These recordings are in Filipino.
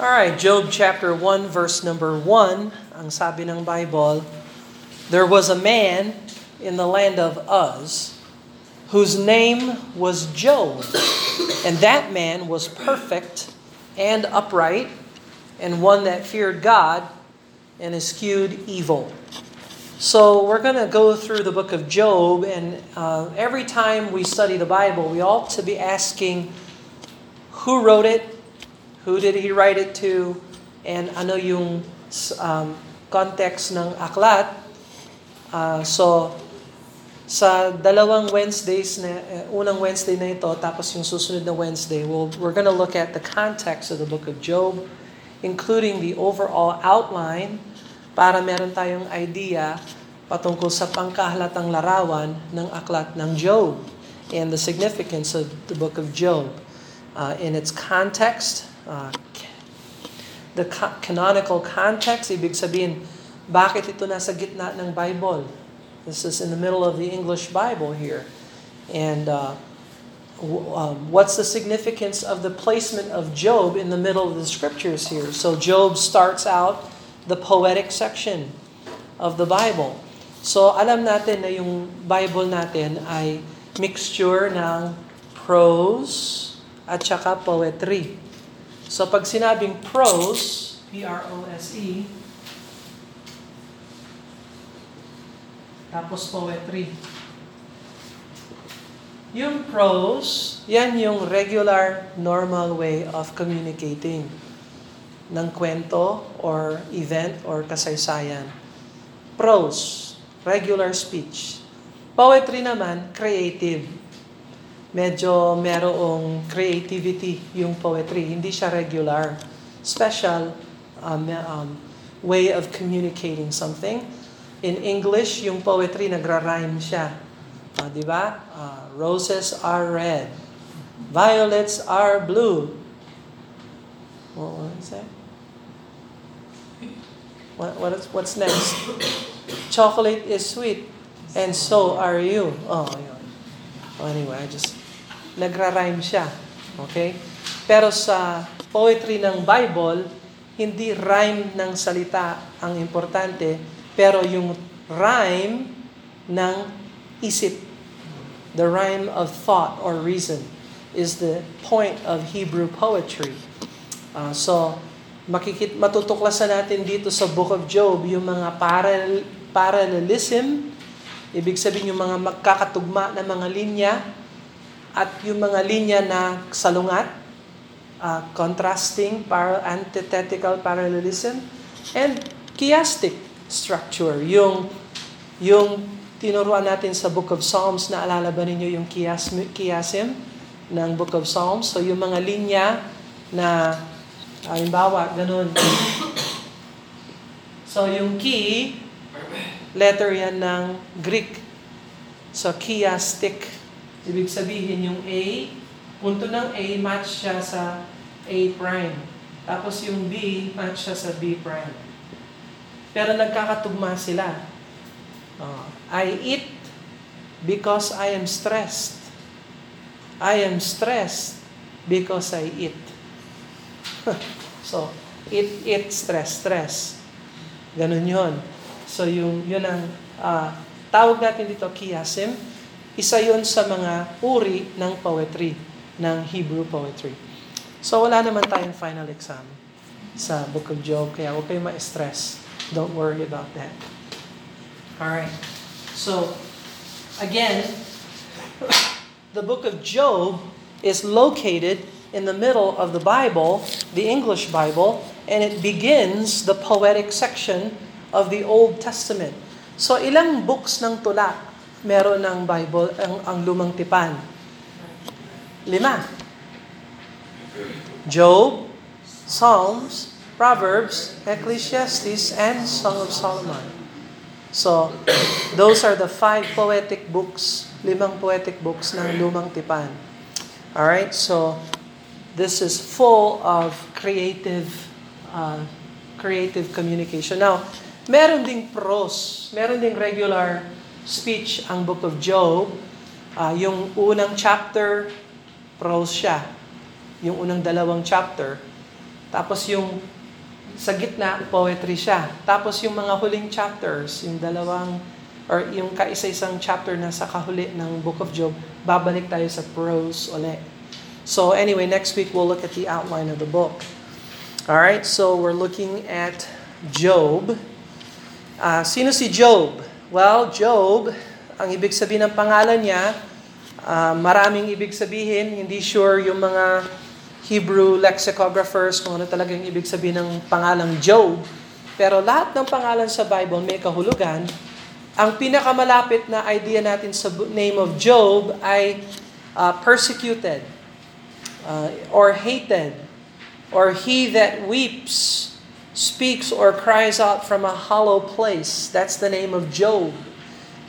Alright, Job chapter 1 verse number 1, ang sabi ng Bible, There was a man in the land of Uz whose name was Job, and that man was perfect and upright, and one that feared God and eschewed evil. So we're going to go through the book of Job, and uh, every time we study the Bible, we ought to be asking who wrote it, who did he write it to, and ano yung um, context ng aklat. Uh, so, sa dalawang Wednesdays, na, uh, unang Wednesday na ito, tapos yung susunod na Wednesday, we'll, we're going to look at the context of the book of Job, including the overall outline, para meron tayong idea patungkol sa pangkahalatang larawan ng aklat ng Job and the significance of the book of Job uh, in its context, uh, the ca- canonical context, ibig sabihin, bakit ito nasa gitna ng Bible? This is in the middle of the English Bible here. And uh, um, what's the significance of the placement of Job in the middle of the scriptures here? So Job starts out the poetic section of the Bible. So alam natin na yung Bible natin ay mixture ng prose at saka poetry. So pag sinabing prose, P-R-O-S-E, tapos poetry. Yung prose, yan yung regular, normal way of communicating ng kwento or event or kasaysayan. Prose, regular speech. Poetry naman, creative. Medyo merong creativity yung poetry. Hindi siya regular. Special um, um, way of communicating something. In English, yung poetry nagra-rhyme siya. Uh, di ba? Uh, roses are red. Violets are blue. What, is that? What, what is, what's next? Chocolate is sweet, and so are you. Oh. Oh, anyway, I just, nagra-rhyme siya. Okay? Pero sa poetry ng Bible, hindi rhyme ng salita ang importante, pero yung rhyme ng isip. The rhyme of thought or reason is the point of Hebrew poetry. Uh, so, makikit matutuklasan natin dito sa Book of Job yung mga paral, parallelism, ibig sabihin yung mga magkakatugma na mga linya, at yung mga linya na salungat, uh, contrasting, par- antithetical parallelism, and chiastic structure, yung, yung tinuruan natin sa Book of Psalms, naalala ba ninyo yung chiasm, chiasm ng Book of Psalms? So yung mga linya na, halimbawa, ganun. so yung key, letter yan ng Greek. So chiastic, ibig sabihin yung A, punto ng A, match siya sa A prime. Tapos yung B, match siya sa B prime. Pero nagkakatugma sila. Uh, I eat because I am stressed. I am stressed because I eat. so, eat, eat, stress, stress. Ganun yon. So, yung, yun ang uh, tawag natin dito, chiasm. Isa yon sa mga uri ng poetry, ng Hebrew poetry. So, wala naman tayong final exam sa Book of Job, kaya huwag kayong ma-stress. Don't worry about that. Alright. So, again, the book of Job is located in the middle of the Bible, the English Bible, and it begins the poetic section of the Old Testament. So, ilang books ng tula meron ng Bible ang, ang lumang tipan? Lima. Job, Psalms, Proverbs, Ecclesiastes, and Song of Solomon. So, those are the five poetic books, limang poetic books ng lumang tipan. Alright, so this is full of creative uh, creative communication. Now, meron ding prose, meron ding regular speech ang Book of Job. Uh, yung unang chapter, prose siya. Yung unang dalawang chapter. Tapos yung sa gitna, poetry siya. Tapos yung mga huling chapters, yung dalawang, or yung kaisa-isang chapter na sa kahuli ng Book of Job, babalik tayo sa prose ulit. So anyway, next week we'll look at the outline of the book. Alright, so we're looking at Job. Uh, sino si Job? Well, Job, ang ibig sabihin ng pangalan niya, uh, maraming ibig sabihin. Hindi sure yung mga Hebrew lexicographers kung ano talagang ibig sabihin ng pangalang Job. Pero lahat ng pangalan sa Bible may kahulugan. Ang pinakamalapit na idea natin sa name of Job ay uh, persecuted uh, or hated or he that weeps speaks or cries out from a hollow place. That's the name of Job.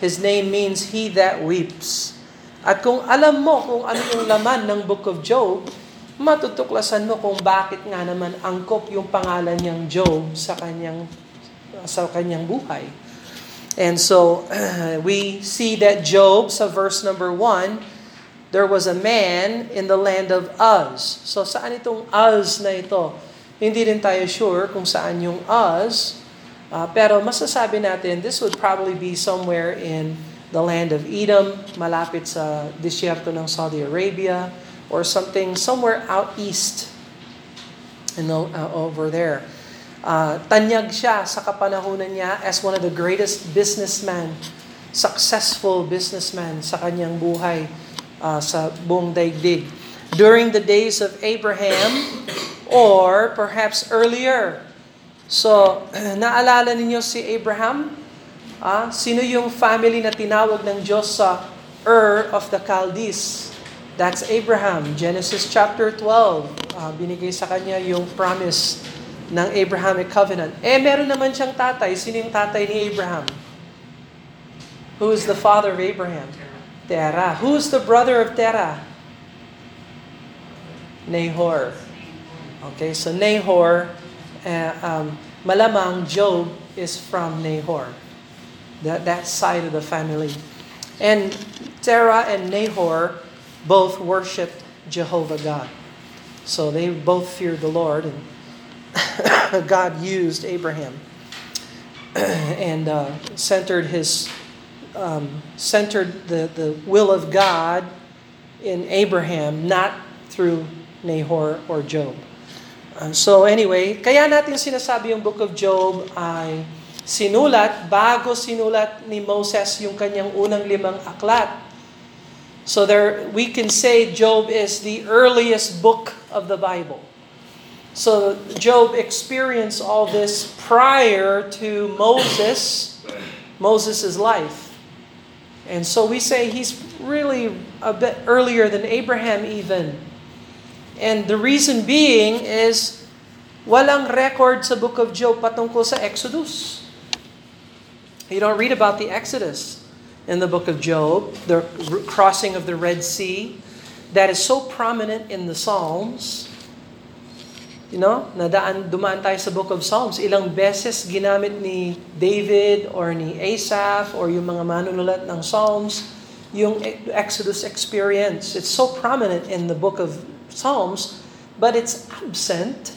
His name means he that weeps. At kung alam mo kung ano yung laman ng book of Job, matutuklasan mo kung bakit nga naman angkop yung pangalan niyang Job sa kanyang sa kanyang buhay. And so we see that Job sa verse number 1, there was a man in the land of Uz. So saan itong Uz na ito? Hindi rin tayo sure kung saan yung Uz. Uh, pero masasabi natin, this would probably be somewhere in the land of Edom, malapit sa disyerto ng Saudi Arabia, or something somewhere out east know, uh, over there. Uh, tanyag siya sa kapanahunan niya as one of the greatest businessmen, successful businessman sa kanyang buhay uh, sa buong daigdig. During the days of Abraham, or perhaps earlier. So, naalala ninyo si Abraham? Ah, sino yung family na tinawag ng Diyos sa Ur of the Chaldees? That's Abraham. Genesis chapter 12. Uh, ah, binigay sa kanya yung promise ng Abrahamic covenant. Eh, meron naman siyang tatay. Sino yung tatay ni Abraham? Who is the father of Abraham? Terah. Who's the brother of Terah? Nahor. Okay, so Nahor, uh, um, malamang Job is from Nahor. That, that side of the family. And Terah and Nahor both worshiped Jehovah God. So they both feared the Lord, and God used Abraham and uh, centered his um, centered the, the will of God in Abraham, not through Nahor or Job. Uh, so anyway, kaya natin sinasabi yung book of Job ay sinulat bago sinulat ni Moses yung kanyang unang limang aklat. So there we can say Job is the earliest book of the Bible. So Job experienced all this prior to Moses, Moses' life. And so we say he's really a bit earlier than Abraham even. And the reason being is walang record sa book of Job patungkol sa Exodus. You don't read about the Exodus in the book of Job, the crossing of the Red Sea, that is so prominent in the Psalms. You know, nadaan, dumaan tayo sa book of Psalms. Ilang beses ginamit ni David or ni Asaph or yung mga manunulat ng Psalms yung Exodus experience. It's so prominent in the book of Psalms, but it's absent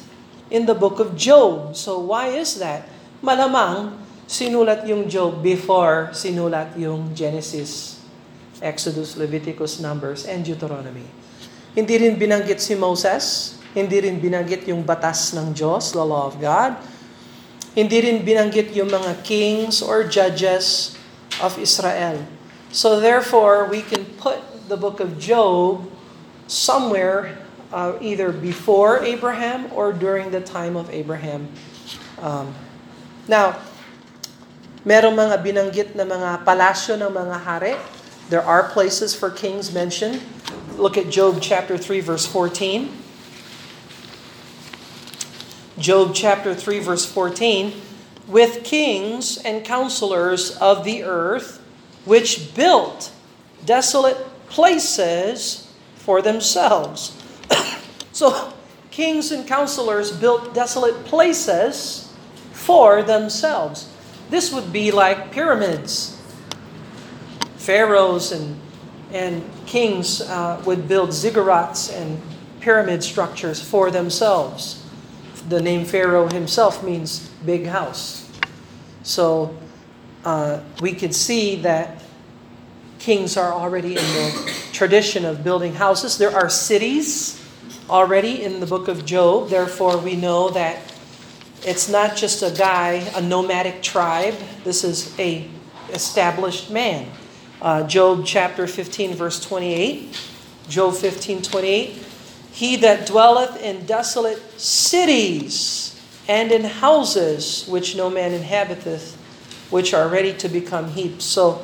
in the book of Job. So why is that? Malamang sinulat yung Job before sinulat yung Genesis, Exodus, Leviticus, Numbers, and Deuteronomy. Hindi rin binanggit si Moses, hindi rin binanggit yung batas ng Diyos, the law of God. Hindi rin binanggit yung mga kings or judges of Israel. So therefore, we can put the book of Job somewhere uh, either before Abraham or during the time of Abraham. Um, now, mga binanggit na mga palasyo ng mga hari. There are places for kings mentioned. Look at Job chapter 3 verse 14. Job chapter 3 verse 14, with kings and counselors of the earth which built desolate places for themselves. so, kings and counselors built desolate places for themselves. This would be like pyramids. Pharaohs and, and kings uh, would build ziggurats and pyramid structures for themselves. the name Pharaoh himself means big house. So uh, we could see that kings are already in the tradition of building houses. There are cities already in the book of Job. Therefore, we know that it's not just a guy, a nomadic tribe. This is a established man. Uh, Job chapter 15, verse 28. Job 15, 28. He that dwelleth in desolate cities and in houses which no man inhabiteth, which are ready to become heaps. So,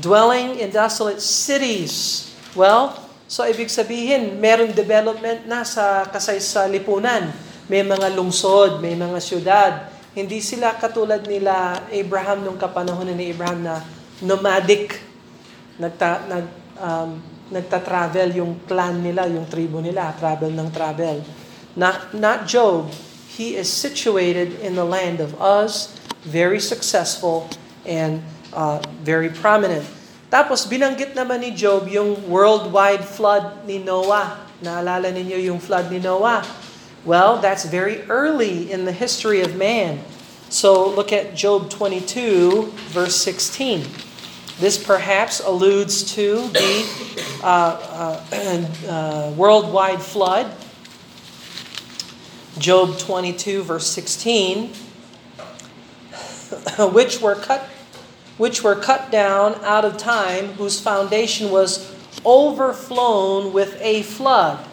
dwelling in desolate cities. Well, so ibig sabihin, meron development na sa kasay sa lipunan. May mga lungsod, may mga syudad. Hindi sila katulad nila Abraham nung kapanahonan ni Abraham na nomadic. Nagta, nag, um, nagta-travel yung clan nila, yung tribo nila, travel ng travel. Not, not Job. He is situated in the land of Uz, very successful, and uh, very prominent. Tapos binanggit naman ni Job yung worldwide flood ni Noah. Naalala ninyo yung flood ni Noah? Well, that's very early in the history of man. So look at Job 22, verse 16. This perhaps alludes to the uh, uh, uh, worldwide flood. Job 22, verse 16, which were cut which were cut down out of time, whose foundation was overflown with a flood.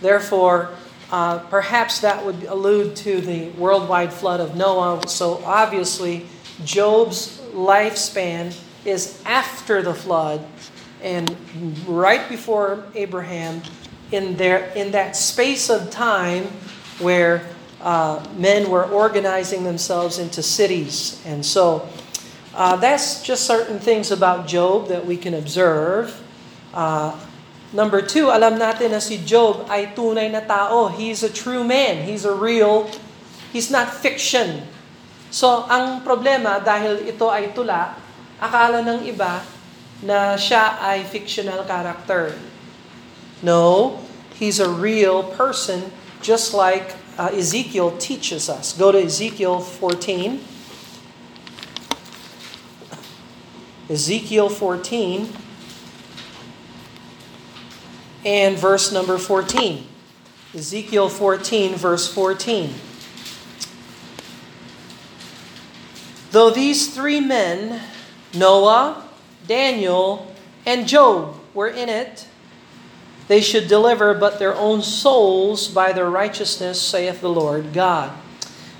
Therefore, uh, perhaps that would allude to the worldwide flood of Noah. So obviously, Job's lifespan is after the flood and right before Abraham, in there in that space of time where uh, men were organizing themselves into cities, and so uh, that's just certain things about Job that we can observe. Uh, number two, alam natin na si Job ay tunay na tao. He's a true man. He's a real, he's not fiction. So, ang problema, dahil ito ay tula, akala ng iba na siya ay fictional character. No, he's a real person just like uh, Ezekiel teaches us. Go to Ezekiel 14. Ezekiel 14 and verse number 14. Ezekiel 14, verse 14. Though these three men, Noah, Daniel, and Job, were in it, they should deliver but their own souls by their righteousness, saith the Lord God.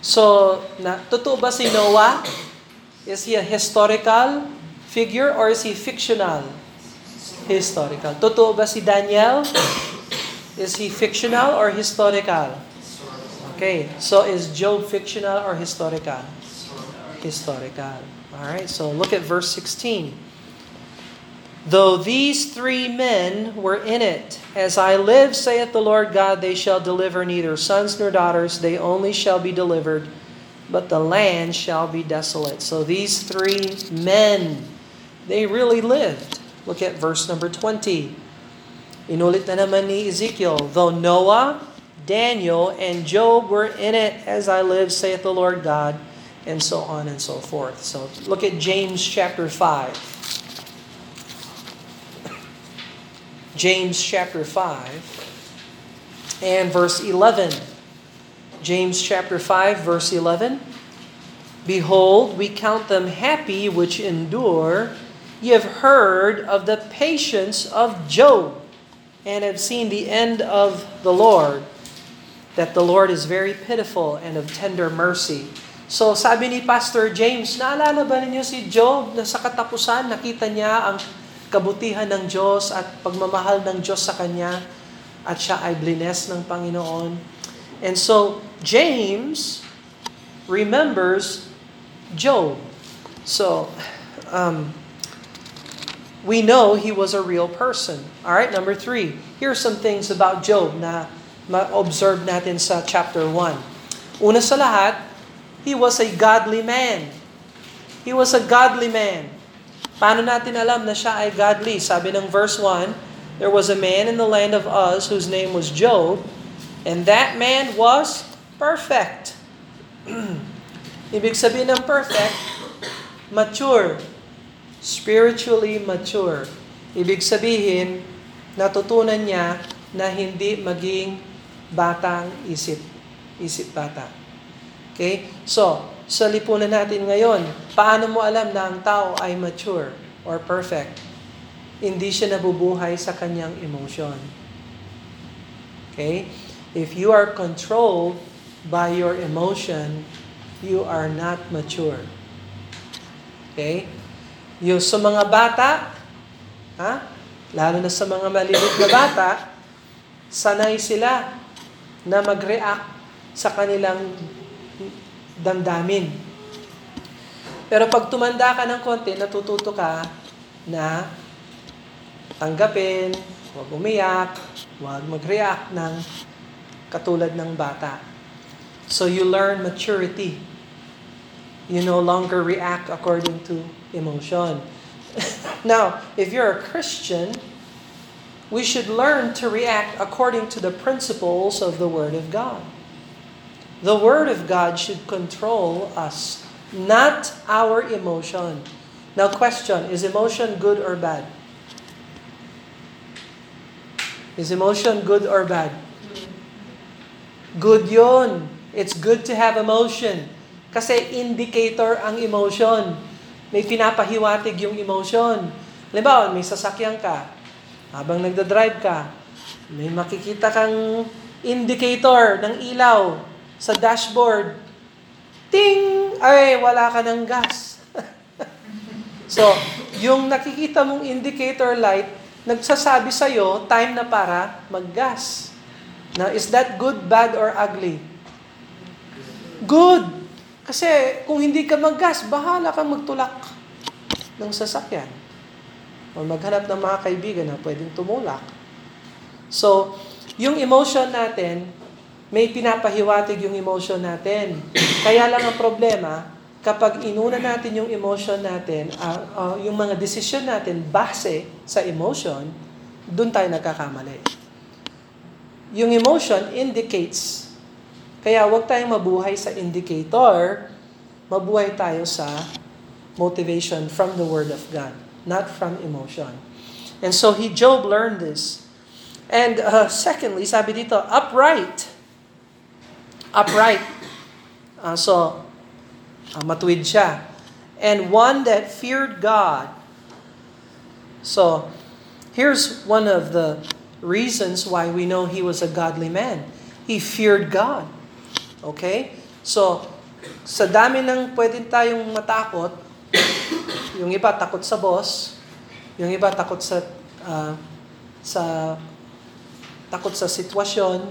So, na, totoo ba si Noah? Is he a historical figure or is he fictional? Historical. Totoo ba si Daniel? Is he fictional or historical? Okay, so is Job fictional or historical? Historical. All right, so look at verse 16. Though these three men were in it, as I live, saith the Lord God, they shall deliver neither sons nor daughters, they only shall be delivered, but the land shall be desolate. So these three men they really lived. Look at verse number 20. Inulit na naman ni Ezekiel, Though Noah, Daniel, and Job were in it, as I live, saith the Lord God, and so on and so forth. So look at James chapter 5. James chapter 5 and verse 11. James chapter 5, verse 11. Behold, we count them happy which endure. Ye have heard of the patience of Job, and have seen the end of the Lord, that the Lord is very pitiful and of tender mercy. So sabi ni Pastor James, naalala ba ninyo si Job na sa katapusan nakita niya ang kabutihan ng Diyos at pagmamahal ng Diyos sa kanya at siya ay blines ng Panginoon. And so James remembers Job. So um, we know he was a real person. All right, number three. Here are some things about Job na ma-observe natin sa chapter 1. Una sa lahat, he was a godly man. He was a godly man. Paano natin alam na siya ay godly? Sabi ng verse 1, There was a man in the land of Uz whose name was Job, and that man was perfect. Ibig sabihin ng perfect, mature. Spiritually mature. Ibig sabihin, natutunan niya na hindi maging batang isip. Isip bata. Okay? So, sa lipunan natin ngayon, paano mo alam na ang tao ay mature or perfect? Hindi siya nabubuhay sa kanyang emotion. Okay? If you are controlled by your emotion, you are not mature. Okay? Yung sa mga bata, ha? Lalo na sa mga maliliit na bata, sanay sila na mag-react sa kanilang damdamin. Pero pag tumanda ka ng konti, natututo ka na tanggapin, huwag umiyak, huwag mag-react ng katulad ng bata. So you learn maturity. You no longer react according to emotion. now, if you're a Christian, we should learn to react according to the principles of the Word of God. The Word of God should control us, not our emotion. Now, question is emotion good or bad? Is emotion good or bad? Good yon. It's good to have emotion. Kasi indicator ang emotion. May pinapahiwatig yung emotion. Halimbawa, may sasakyan ka. Habang nagda-drive ka, may makikita kang indicator ng ilaw sa dashboard. Ting! Ay, wala ka ng gas. so, yung nakikita mong indicator light, nagsasabi sa'yo, time na para maggas. Now, is that good, bad, or ugly? Good! Kasi kung hindi ka maggas, bahala kang magtulak ng sasakyan. O maghanap ng mga kaibigan na pwedeng tumulak. So, yung emotion natin, may pinapahiwatig yung emotion natin. Kaya lang ang problema, kapag inuna natin yung emotion natin, uh, uh, yung mga decision natin base sa emotion, doon tayo nagkakamali. Yung emotion indicates. Kaya huwag tayong mabuhay sa indicator, mabuhay tayo sa motivation from the Word of God, not from emotion. And so he Job learned this. And uh, secondly, sabi dito, upright. Upright. Uh, so, uh, matuwid siya. And one that feared God. So, here's one of the reasons why we know he was a godly man. He feared God. Okay? So, sa dami ng pwedeng tayong matakot, yung iba takot sa boss, yung iba takot sa uh, sa takot sa sitwasyon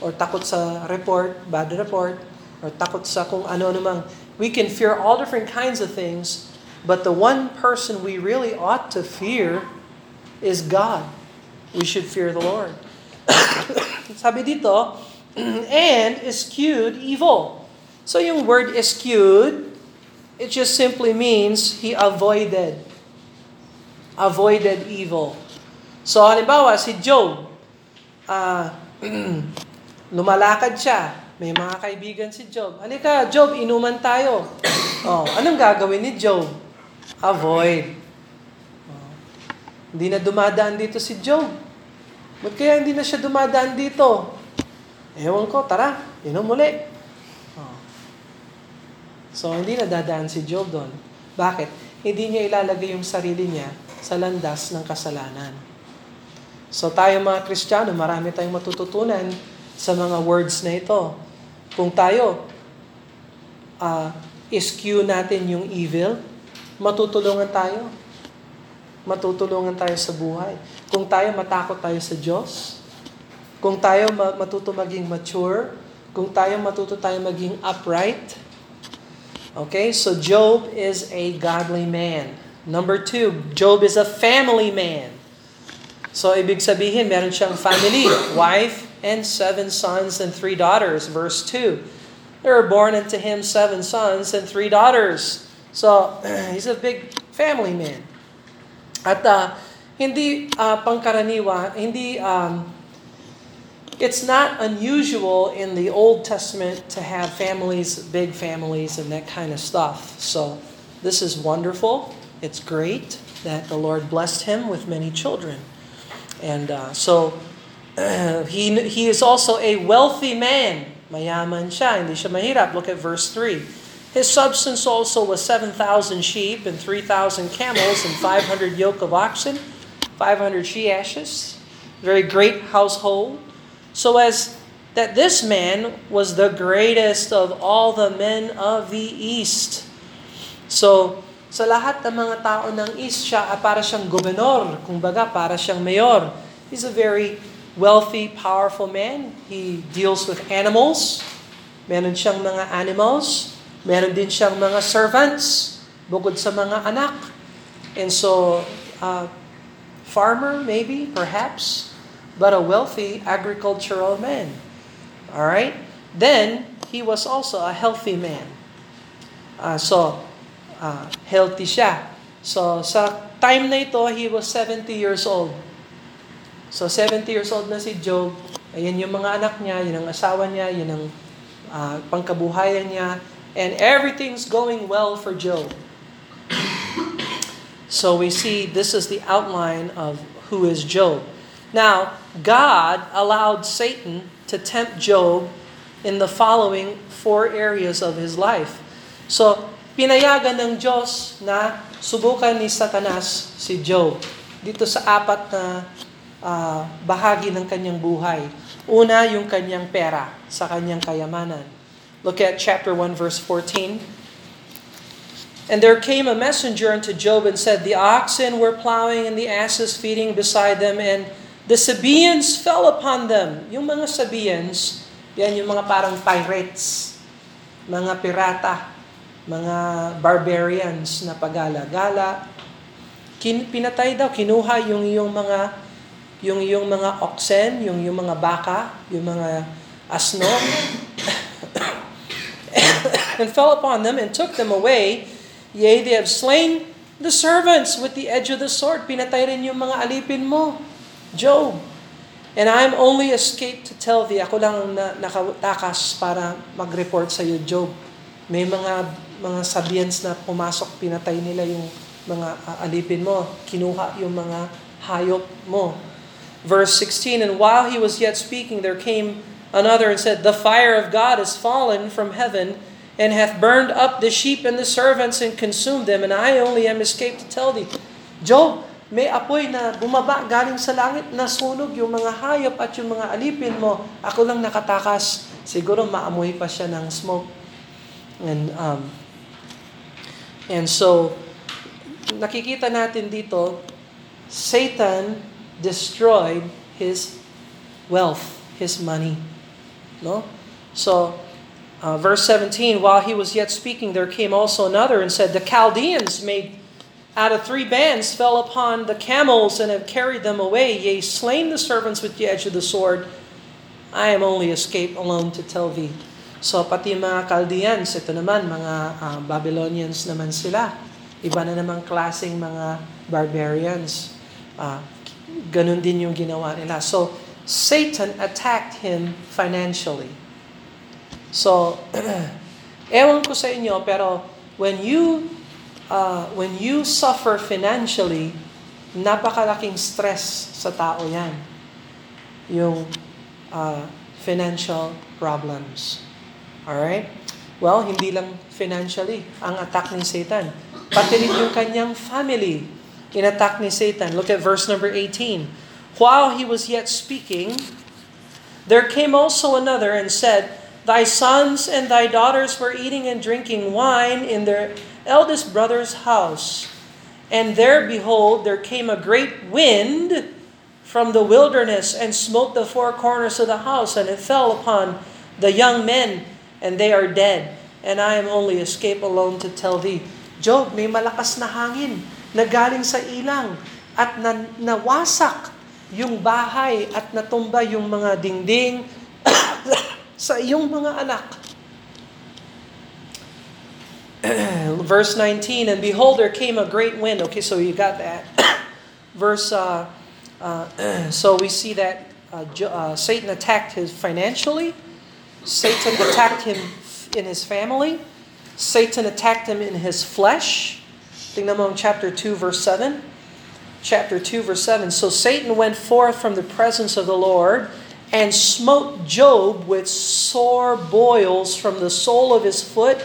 or takot sa report, bad report, or takot sa kung ano namang. We can fear all different kinds of things, but the one person we really ought to fear is God. We should fear the Lord. Sabi dito, and eschewed evil. So yung word eschewed, it just simply means he avoided. Avoided evil. So halimbawa, si Job, uh, lumalakad siya. May mga kaibigan si Job. Halika, Job, inuman tayo. Oh, anong gagawin ni Job? Avoid. Oh, hindi na dumadaan dito si Job. Ba't kaya hindi na siya dumadaan dito? Ewan ko, tara, inom muli. Oh. So, hindi na dadaan si Job doon. Bakit? Hindi niya ilalagay yung sarili niya sa landas ng kasalanan. So tayo mga Kristiyano, marami tayong matututunan sa mga words na ito. Kung tayo uh, eschew natin yung evil, matutulungan tayo. Matutulungan tayo sa buhay. Kung tayo matakot tayo sa Diyos, kung tayo matuto maging mature, kung tayo matuto tayo maging upright, okay, so Job is a godly man. Number two, Job is a family man. So, ibig sabihin, meron siyang family, wife, and seven sons and three daughters. Verse 2. There were born unto him seven sons and three daughters. So, he's a big family man. At uh, hindi uh, pangkaraniwa, hindi um, it's not unusual in the Old Testament to have families, big families, and that kind of stuff. So this is wonderful. It's great that the Lord blessed him with many children. And uh, so uh, he, he is also a wealthy man. Mayaman siya, hindi siya mahirap. Look at verse 3. His substance also was 7,000 sheep and 3,000 camels and 500 yoke of oxen, 500 she-ashes. Very great household. So as that this man was the greatest of all the men of the East. So, sa lahat ng mga tao ng East, siya para siyang gobernador, kumbaga para siyang mayor. He's a very wealthy, powerful man. He deals with animals. Meron siyang mga animals. Meron din siyang mga servants, bukod sa mga anak. And so, uh, farmer maybe, perhaps, but a wealthy agricultural man. All right? Then, he was also a healthy man. Uh, so, uh, healthy siya. So, sa time na ito, he was 70 years old. So, 70 years old na si Job. Ayan yung mga anak niya, yun ang asawa niya, yun ang uh, pangkabuhayan niya and everything's going well for Job. so we see this is the outline of who is Job. Now, God allowed Satan to tempt Job in the following four areas of his life. So, pinayagan ng Diyos na subukan ni Satanas si Job dito sa apat na uh, bahagi ng kanyang buhay. Una, yung kanyang pera sa kanyang kayamanan. Look at chapter 1, verse 14. And there came a messenger unto Job and said, The oxen were plowing and the asses feeding beside them, and the Sabaeans fell upon them. Yung mga Sabaeans, yan yung mga parang pirates, mga pirata, mga barbarians na pagala-gala. Kin, pinatay daw, kinuha yung yung mga yung yung mga oxen, yung yung mga baka, yung mga asno, and fell upon them and took them away. Yea, they have slain the servants with the edge of the sword. Pinatay rin yung mga alipin mo, Job. And I'm only escaped to tell thee, ako lang na, nakatakas para mag-report sa iyo, Job. May mga mga sabians na pumasok, pinatay nila yung mga uh, alipin mo, kinuha yung mga hayop mo. Verse 16, And while he was yet speaking, there came another and said, The fire of God is fallen from heaven and hath burned up the sheep and the servants and consumed them, and I only am escaped to tell thee. Job, may apoy na bumaba galing sa langit na sunog yung mga hayop at yung mga alipin mo. Ako lang nakatakas. Siguro maamoy pa siya ng smoke. And, um, and so, nakikita natin dito, Satan destroyed his wealth, his money. No? So, Uh, verse 17, while he was yet speaking, there came also another and said, The Chaldeans made out of three bands fell upon the camels and have carried them away, yea, slain the servants with the edge of the sword. I am only escaped alone to tell thee. So pati mga Chaldeans, ito naman, mga uh, Babylonians naman sila. Iba na namang klaseng mga barbarians. Uh, ganun din yung ginawa nila. So Satan attacked him financially. So, ewan ko sa inyo, pero when you uh, when you suffer financially, napakalaking stress sa tao yan. Yung uh, financial problems. Alright? Well, hindi lang financially ang attack ni Satan. Pati rin yung kanyang family in-attack ni Satan. Look at verse number 18. While he was yet speaking, there came also another and said, Thy sons and thy daughters were eating and drinking wine in their eldest brother's house. And there, behold, there came a great wind from the wilderness and smote the four corners of the house, and it fell upon the young men, and they are dead. And I am only escaped alone to tell thee. Job, may malakas na hangin na galing sa ilang at na, nawasak yung bahay at natumba yung mga dingding sa iyong mga anak. Verse 19, and behold, there came a great wind. Okay, so you got that. Verse, uh, uh, so we see that uh, uh, Satan attacked his financially. Satan attacked him in his family. Satan attacked him in his flesh. Tingnan mo ang chapter 2 verse 7. Chapter 2 verse 7. So Satan went forth from the presence of the Lord and smote Job with sore boils from the sole of his foot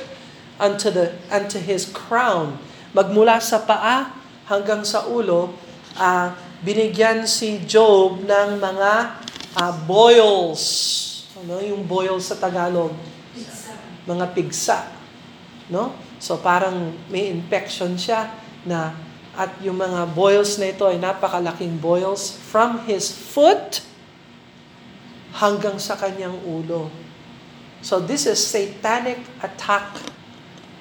unto the unto his crown. Magmula sa paa hanggang sa ulo, ah, binigyan si Job ng mga ah, boils. Ano yung boils sa Tagalog? Mga pigsa. No? So parang may infection siya na at yung mga boils na ito ay napakalaking boils from his foot hanggang sa kanyang ulo. So this is satanic attack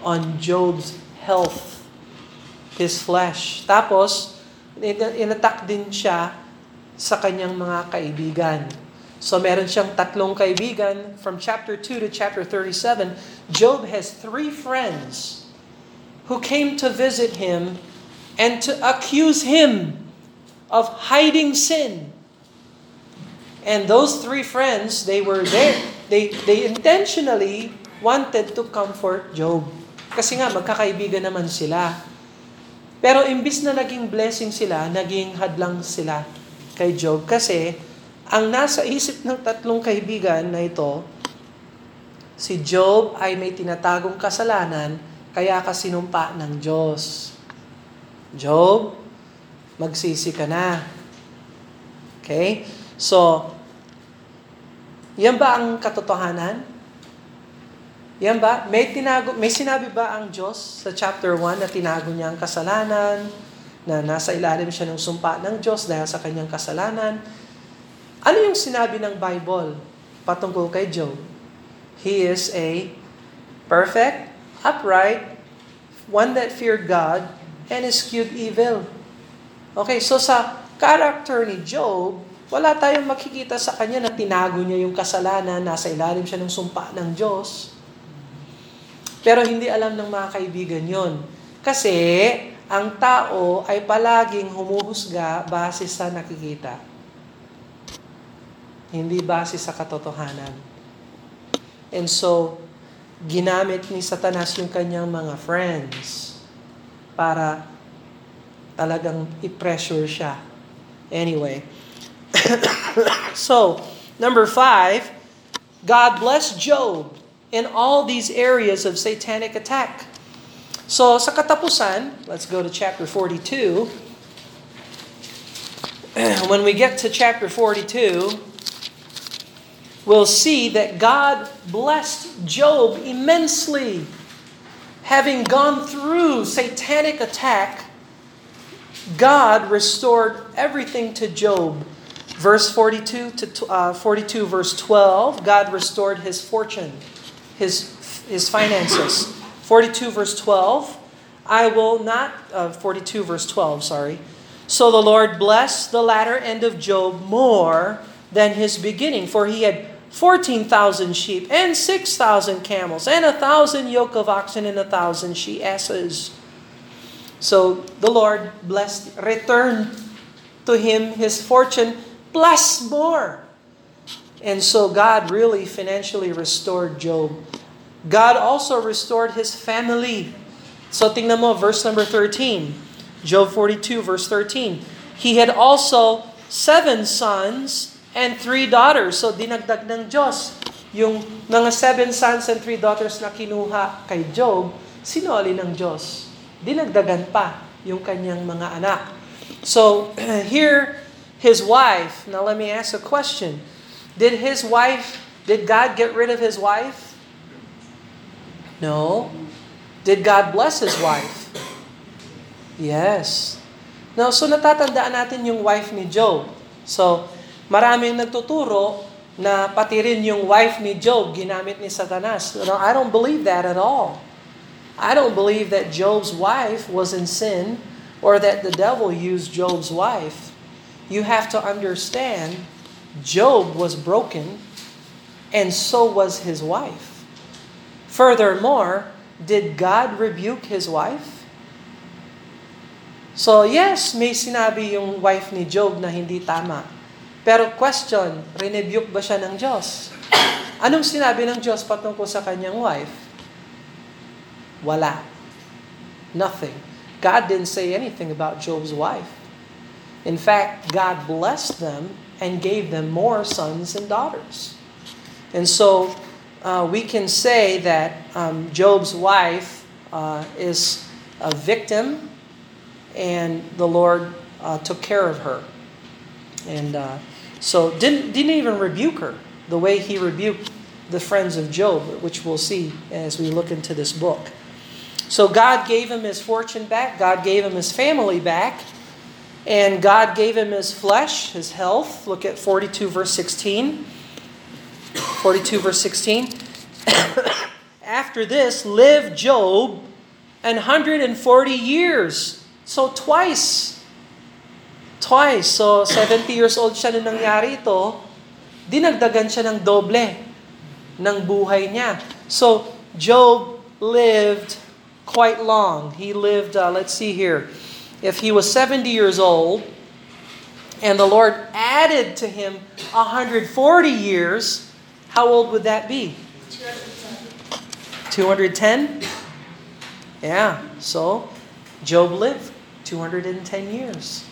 on Job's health, his flesh. Tapos, in- inattack din siya sa kanyang mga kaibigan. So meron siyang tatlong kaibigan from chapter 2 to chapter 37. Job has three friends who came to visit him and to accuse him of hiding sin. And those three friends, they were there. They, they intentionally wanted to comfort Job. Kasi nga, magkakaibigan naman sila. Pero imbis na naging blessing sila, naging hadlang sila kay Job. Kasi, ang nasa isip ng tatlong kaibigan na ito, si Job ay may tinatagong kasalanan, kaya ka sinumpa ng Diyos. Job, magsisi ka na. Okay? So, yan ba ang katotohanan? Yan ba? May, tinago, may sinabi ba ang Diyos sa chapter 1 na tinago niya ang kasalanan, na nasa ilalim siya ng sumpa ng Diyos dahil sa kanyang kasalanan? Ano yung sinabi ng Bible patungkol kay Job? He is a perfect, upright, one that feared God, and eschewed evil. Okay, so sa character ni Job, wala tayong makikita sa kanya na tinago niya yung kasalanan, nasa ilalim siya ng sumpa ng Diyos. Pero hindi alam ng mga kaibigan yon. Kasi ang tao ay palaging humuhusga base sa nakikita. Hindi base sa katotohanan. And so, ginamit ni Satanas yung kanyang mga friends para talagang i-pressure siya. Anyway. so, number five, God blessed Job in all these areas of satanic attack. So, sa katapusan, let's go to chapter 42. When we get to chapter 42, we'll see that God blessed Job immensely. Having gone through satanic attack, God restored everything to Job. Verse 42 to uh, 42 verse 12, God restored his fortune, his his finances. 42 verse 12, I will not uh, 42 verse 12, sorry. So the Lord blessed the latter end of Job more than his beginning, for he had 14,000 sheep and 6,000 camels and a thousand yoke of oxen and a thousand she asses. So the Lord blessed, returned to him his fortune plus more. And so God really financially restored Job. God also restored his family. So tingnan mo, verse number 13. Job 42, verse 13. He had also seven sons and three daughters. So dinagdag ng Diyos. Yung mga seven sons and three daughters na kinuha kay Job, sinoli ng Diyos. Dinagdagan pa yung kanyang mga anak. So here, his wife, now let me ask a question. Did his wife, did God get rid of his wife? No. Did God bless his wife? Yes. Now, so natatandaan natin yung wife ni Job. So, maraming nagtuturo na pati rin yung wife ni Job ginamit ni Satanas. No, I don't believe that at all. I don't believe that Job's wife was in sin or that the devil used Job's wife. You have to understand, Job was broken and so was his wife. Furthermore, did God rebuke his wife? So yes, may sinabi yung wife ni Job na hindi tama. Pero question, renebuke ba siya ng Diyos? Anong sinabi ng Diyos patungkol sa kanyang wife? Wala. Nothing. God didn't say anything about Job's wife. In fact, God blessed them and gave them more sons and daughters. And so, uh, we can say that um, Job's wife uh, is a victim, and the Lord uh, took care of her. And uh, so didn't didn't even rebuke her the way he rebuked the friends of Job, which we'll see as we look into this book. So God gave him his fortune back, God gave him his family back, and God gave him his flesh, his health. Look at 42 verse 16. 42 verse 16. After this lived Job an 140 years. So twice twice. So, 70 years old siya nung nangyari ito, dinagdagan siya ng doble ng buhay niya. So, Job lived quite long. He lived, uh, let's see here, if he was 70 years old, and the Lord added to him 140 years, how old would that be? 210? Yeah, so Job lived 210 years.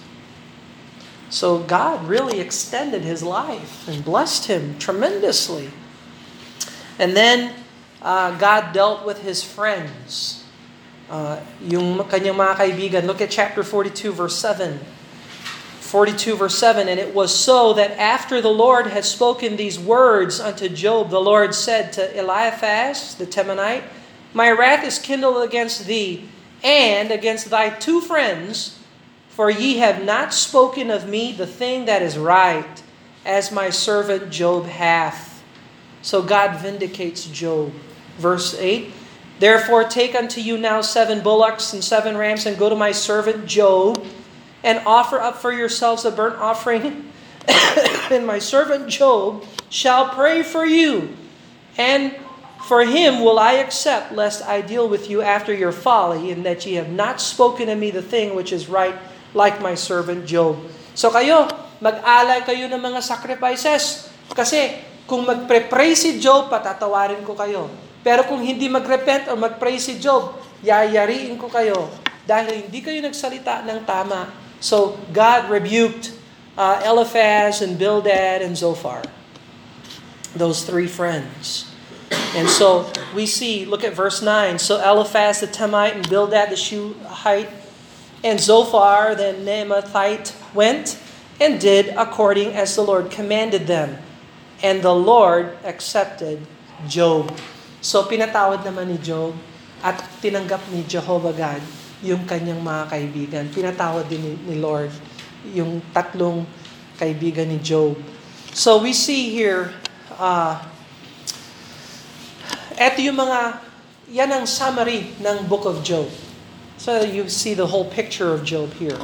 So God really extended his life and blessed him tremendously. And then uh, God dealt with his friends. Uh, yung kanyang mga kaibigan. Look at chapter 42 verse 7. 42 verse 7 And it was so that after the Lord had spoken these words unto Job, the Lord said to Eliphaz the Temanite, My wrath is kindled against thee and against thy two friends, for ye have not spoken of me the thing that is right, as my servant Job hath. So God vindicates Job. Verse 8 Therefore take unto you now seven bullocks and seven rams, and go to my servant Job, and offer up for yourselves a burnt offering. and my servant Job shall pray for you, and for him will I accept, lest I deal with you after your folly, and that ye have not spoken to me the thing which is right, like my servant Job. So kayo, mag-alay kayo ng mga sacrifices. Kasi kung magpre-pray si Job, patatawarin ko kayo. Pero kung hindi mag-repent o mag-pray si Job, yayariin ko kayo. Dahil hindi kayo nagsalita ng tama. So God rebuked uh, Eliphaz and Bildad and Zophar. Those three friends. And so we see, look at verse 9. So Eliphaz the Temite and Bildad the Shuhite and Zophar the Naamathite went and did according as the Lord commanded them. And the Lord accepted Job. So pinatawad naman ni Job at tinanggap ni Jehovah God yung kanyang mga kaibigan. Pinatawad din ni, ni Lord yung tatlong kaibigan ni Job. So we see here, uh, eto yung mga, yan ang summary ng book of Job. So you see the whole picture of Job here.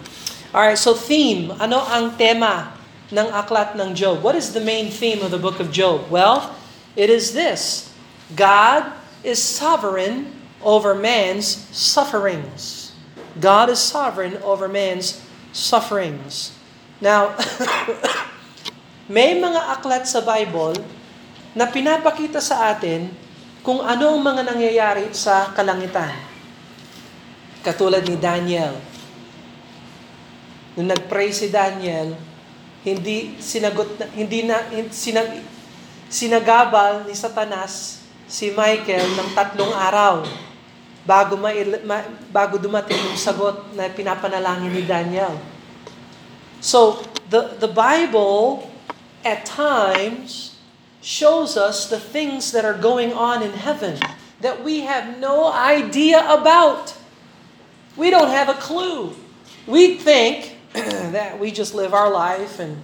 Alright, so theme. Ano ang tema ng aklat ng Job? What is the main theme of the book of Job? Well, it is this. God is sovereign over man's sufferings. God is sovereign over man's sufferings. Now, may mga aklat sa Bible na pinapakita sa atin kung ano ang mga nangyayari sa kalangitan. Katulad ni Daniel. Nung nag-pray si Daniel, hindi sinagot na, hindi na sinag, sinagabal ni Satanas si Michael ng tatlong araw bago ma, ma, bago dumating yung sagot na pinapanalangin ni Daniel. So, the the Bible at times shows us the things that are going on in heaven that we have no idea about. We don't have a clue. We think that we just live our life and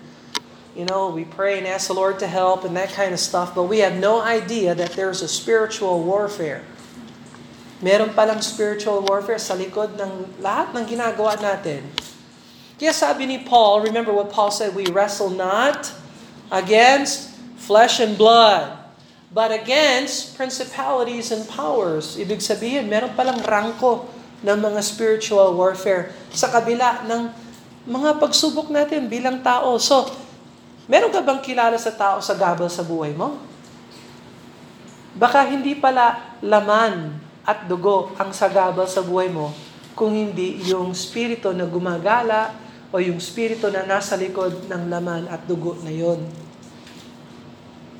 you know, we pray and ask the Lord to help and that kind of stuff, but we have no idea that there's a spiritual warfare. Meron palang spiritual warfare sa likod ng lahat ng ginagawa natin. Kaya sabi ni Paul, remember what Paul said, we wrestle not against flesh and blood, but against principalities and powers. Ibig sabihin, meron palang rangko ng mga spiritual warfare sa kabila ng mga pagsubok natin bilang tao. So, Meron ka bang kilala sa tao sa gabal sa buhay mo? Baka hindi pala laman at dugo ang sagabal sa buhay mo, kung hindi yung spirito na gumagala o yung spirito na nasa likod ng laman at dugo na yon.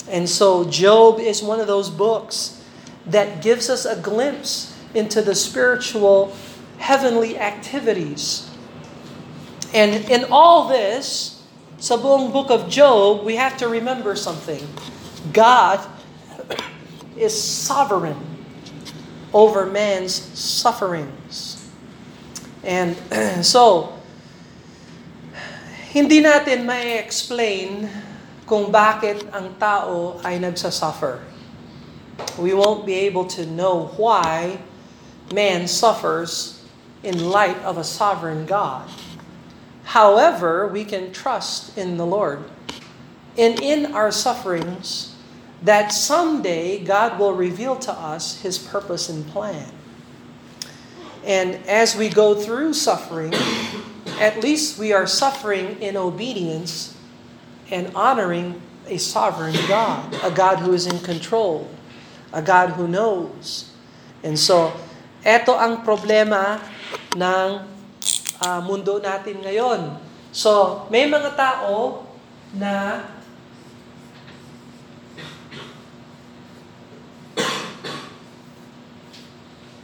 And so Job is one of those books that gives us a glimpse into the spiritual heavenly activities. And in all this, sa buong book of Job, we have to remember something. God is sovereign over man's sufferings. And so, hindi natin may explain kung bakit ang tao ay nagsasuffer. We won't be able to know why man suffers in light of a sovereign God. However, we can trust in the Lord. And in our sufferings, that someday God will reveal to us His purpose and plan. And as we go through suffering, at least we are suffering in obedience and honoring a sovereign God, a God who is in control, a God who knows. And so, eto ang problema ng uh, mundo natin ngayon. So, may mga tao na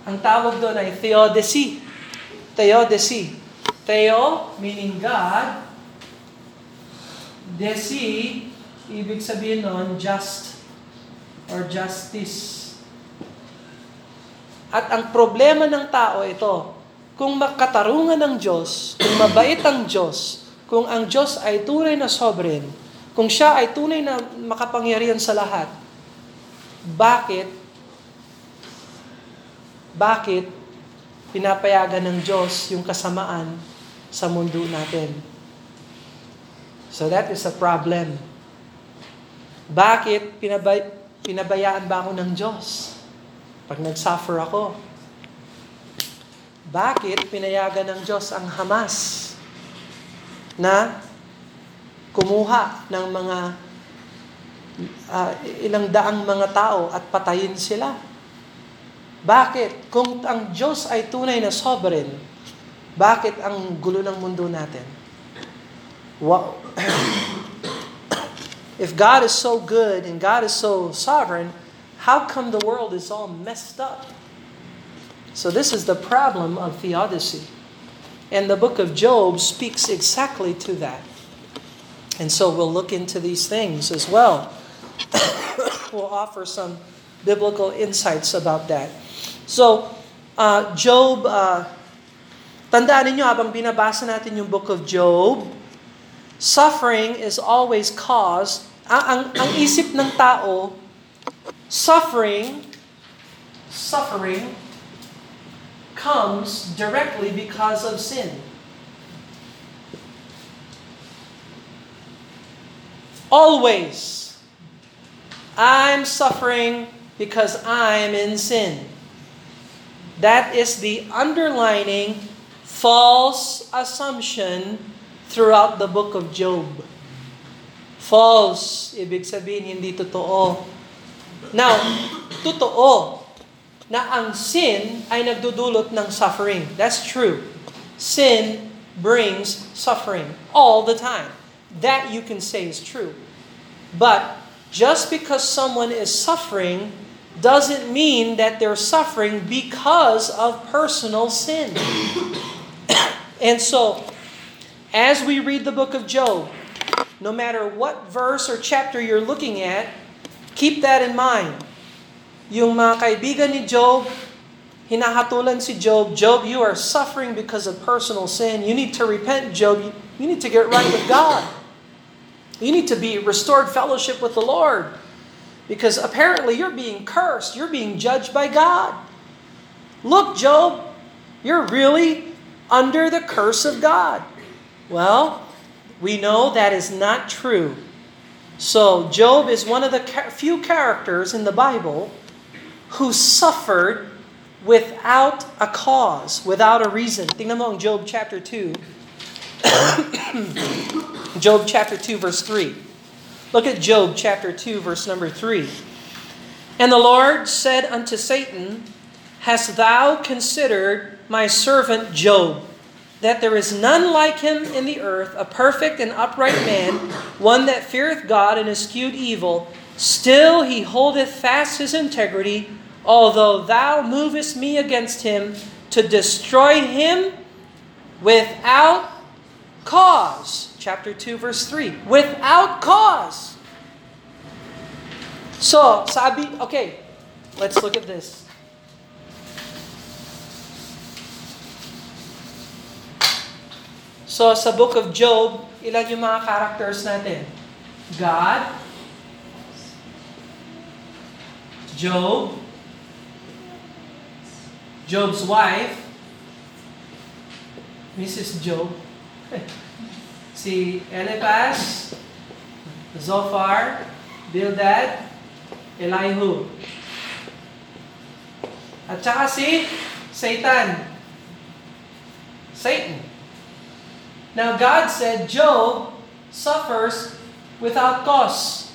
Ang tawag doon ay theodicy. Theodicy. Theo, meaning God. Desi, ibig sabihin noon, just or justice. At ang problema ng tao ito, kung makatarungan ng Diyos, kung mabait ang Diyos, kung ang Diyos ay tunay na sovereign, kung siya ay tunay na makapangyarihan sa lahat, bakit bakit pinapayagan ng Diyos yung kasamaan sa mundo natin? So that is a problem. Bakit pinabay, pinabayaan ba ako ng Diyos pag nag-suffer ako? Bakit pinayagan ng Diyos ang Hamas na kumuha ng mga uh, ilang daang mga tao at patayin sila? Bakit? Kung ang Diyos ay tunay na sovereign, bakit ang gulo ng mundo natin? Wow. if God is so good and God is so sovereign, how come the world is all messed up? So this is the problem of theodicy. And the book of Job speaks exactly to that. And so we'll look into these things as well. we'll offer some biblical insights about that. So, uh, Job, uh, tandaan ninyo habang binabasa natin yung book of Job, suffering is always caused, ang, ang, ang isip ng tao, suffering, suffering comes directly because of sin. Always. I'm suffering because I'm in sin. That is the underlining false assumption throughout the book of Job. False, ibig sabihin hindi totoo. Now, totoo na ang sin ay nagdudulot ng suffering. That's true. Sin brings suffering all the time. That you can say is true. But just because someone is suffering doesn't mean that they're suffering because of personal sin. and so, as we read the book of Job, no matter what verse or chapter you're looking at, keep that in mind. Yung mga kaibigan ni Job, hinahatulan si Job, Job, you are suffering because of personal sin. You need to repent, Job. You need to get right with God. You need to be restored fellowship with the Lord. Because apparently you're being cursed. You're being judged by God. Look, Job, you're really under the curse of God. Well, we know that is not true. So, Job is one of the few characters in the Bible who suffered without a cause, without a reason. Tingnan mo ang Job chapter 2. Job chapter 2 verse 3. Look at Job chapter 2, verse number 3. And the Lord said unto Satan, Hast thou considered my servant Job, that there is none like him in the earth, a perfect and upright man, one that feareth God and eschewed evil? Still he holdeth fast his integrity, although thou movest me against him to destroy him without cause. Chapter 2, verse 3. Without cause. So, sabi, okay, let's look at this. So, sa book of Job, ilan yung mga characters natin? God, Job, Job's wife, Mrs. Job, si Eliphaz, Zophar, Bildad, Elihu. At saka si Satan. Satan. Now God said Job suffers without cause.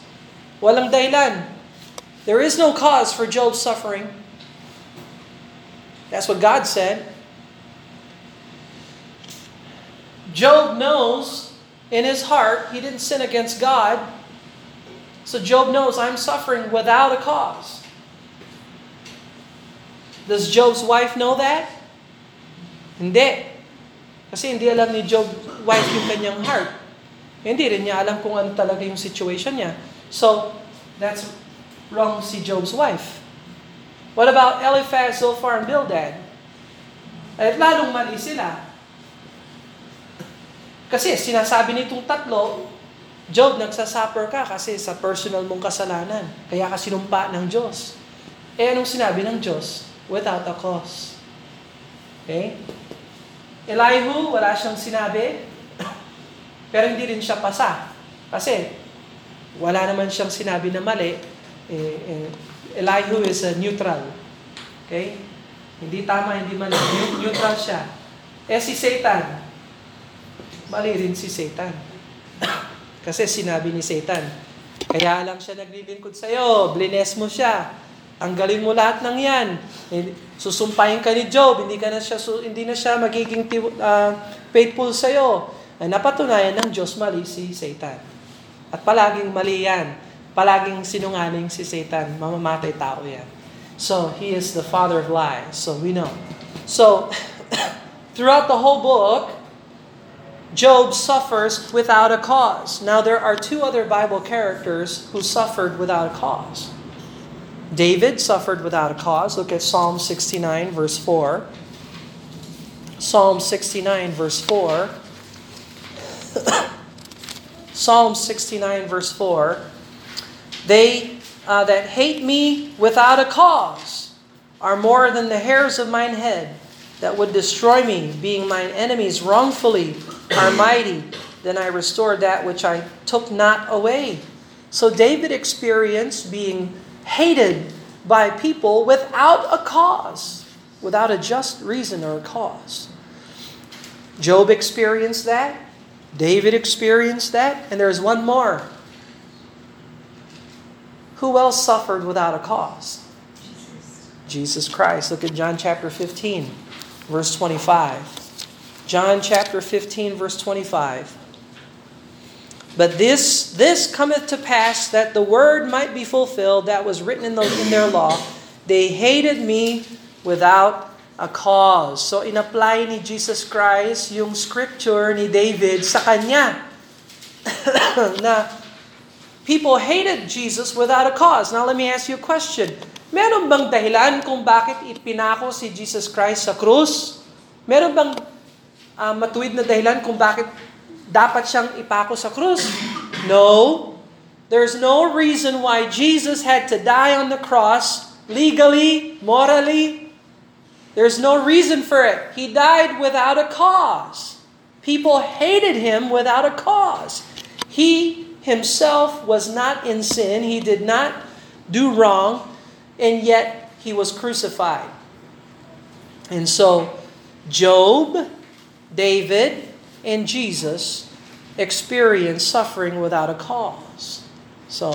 Walang dahilan. There is no cause for Job's suffering. That's what God said. Job knows in his heart he didn't sin against God. So Job knows I'm suffering without a cause. Does Job's wife know that? Hindi. Kasi hindi alam ni Job's wife yung kanyang heart. Hindi rin niya alam kung ano talaga yung situation niya. So, that's wrong si Job's wife. What about Eliphaz, Zophar, and Bildad? At lalong mali sila. Kasi sinasabi nitong tatlo, Job, nagsasuffer ka kasi sa personal mong kasalanan. Kaya ka sinumpa ng Diyos. Eh, anong sinabi ng Diyos? Without a cause. Okay? Elihu, wala siyang sinabi. Pero hindi rin siya pasa. Kasi, wala naman siyang sinabi na mali. Eh, eh, Elihu is a neutral. Okay? Hindi tama, hindi mali. Neutral siya. Eh si Satan, mali rin si Satan. Kasi sinabi ni Satan, kaya lang siya naglilingkod sa'yo, blines mo siya, ang galing mo lahat ng yan. Eh, susumpahin ka ni Job, hindi, ka na siya, hindi na siya magiging uh, faithful sa'yo. Ay napatunayan ng Diyos mali si Satan. At palaging mali yan. Palaging sinungaling si Satan. Mamamatay tao yan. So, he is the father of lies. So, we know. So, throughout the whole book, Job suffers without a cause. Now, there are two other Bible characters who suffered without a cause. David suffered without a cause. Look at Psalm 69, verse 4. Psalm 69, verse 4. Psalm 69, verse 4. They uh, that hate me without a cause are more than the hairs of mine head that would destroy me, being mine enemies wrongfully are mighty, then I restored that which I took not away. So David experienced being hated by people without a cause, without a just reason or a cause. Job experienced that. David experienced that. And there's one more. Who else suffered without a cause? Jesus, Jesus Christ. Look at John chapter 15, verse 25. John chapter 15, verse 25. But this, this cometh to pass that the word might be fulfilled that was written in, the, in their law. They hated me without a cause. So inapply ni Jesus Christ yung scripture ni David sa kanya. na people hated Jesus without a cause. Now let me ask you a question. Meron bang dahilan kung bakit ipinako si Jesus Christ sa krus? Meron bang uh, matuwid na dahilan kung bakit dapat siyang ipako sa krus. No. There's no reason why Jesus had to die on the cross legally, morally. There's no reason for it. He died without a cause. People hated him without a cause. He himself was not in sin. He did not do wrong, and yet he was crucified. And so, Job David and Jesus experienced suffering without a cause. So,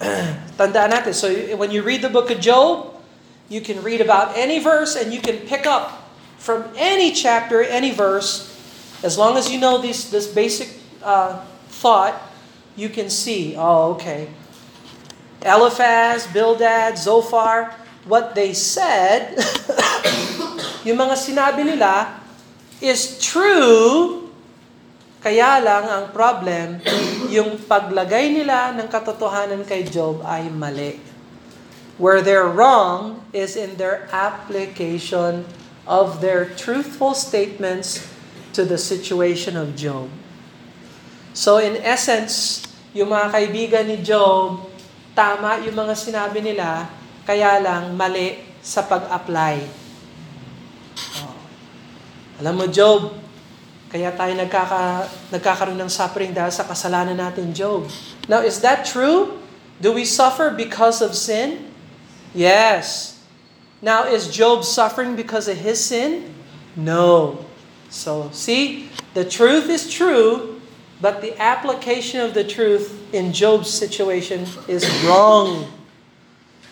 tandaan natin. So, when you read the book of Job, you can read about any verse and you can pick up from any chapter, any verse, as long as you know this, this basic uh, thought, you can see, oh, okay. Eliphaz, Bildad, Zophar, what they said, yung mga sinabi nila, is true, kaya lang ang problem, yung paglagay nila ng katotohanan kay Job ay mali. Where they're wrong is in their application of their truthful statements to the situation of Job. So in essence, yung mga kaibigan ni Job, tama yung mga sinabi nila, kaya lang mali sa pag-apply. Oh. Alam mo, Job, kaya tayo nagkaka, nagkakaroon ng suffering dahil sa kasalanan natin, Job. Now, is that true? Do we suffer because of sin? Yes. Now, is Job suffering because of his sin? No. So, see, the truth is true, but the application of the truth in Job's situation is wrong.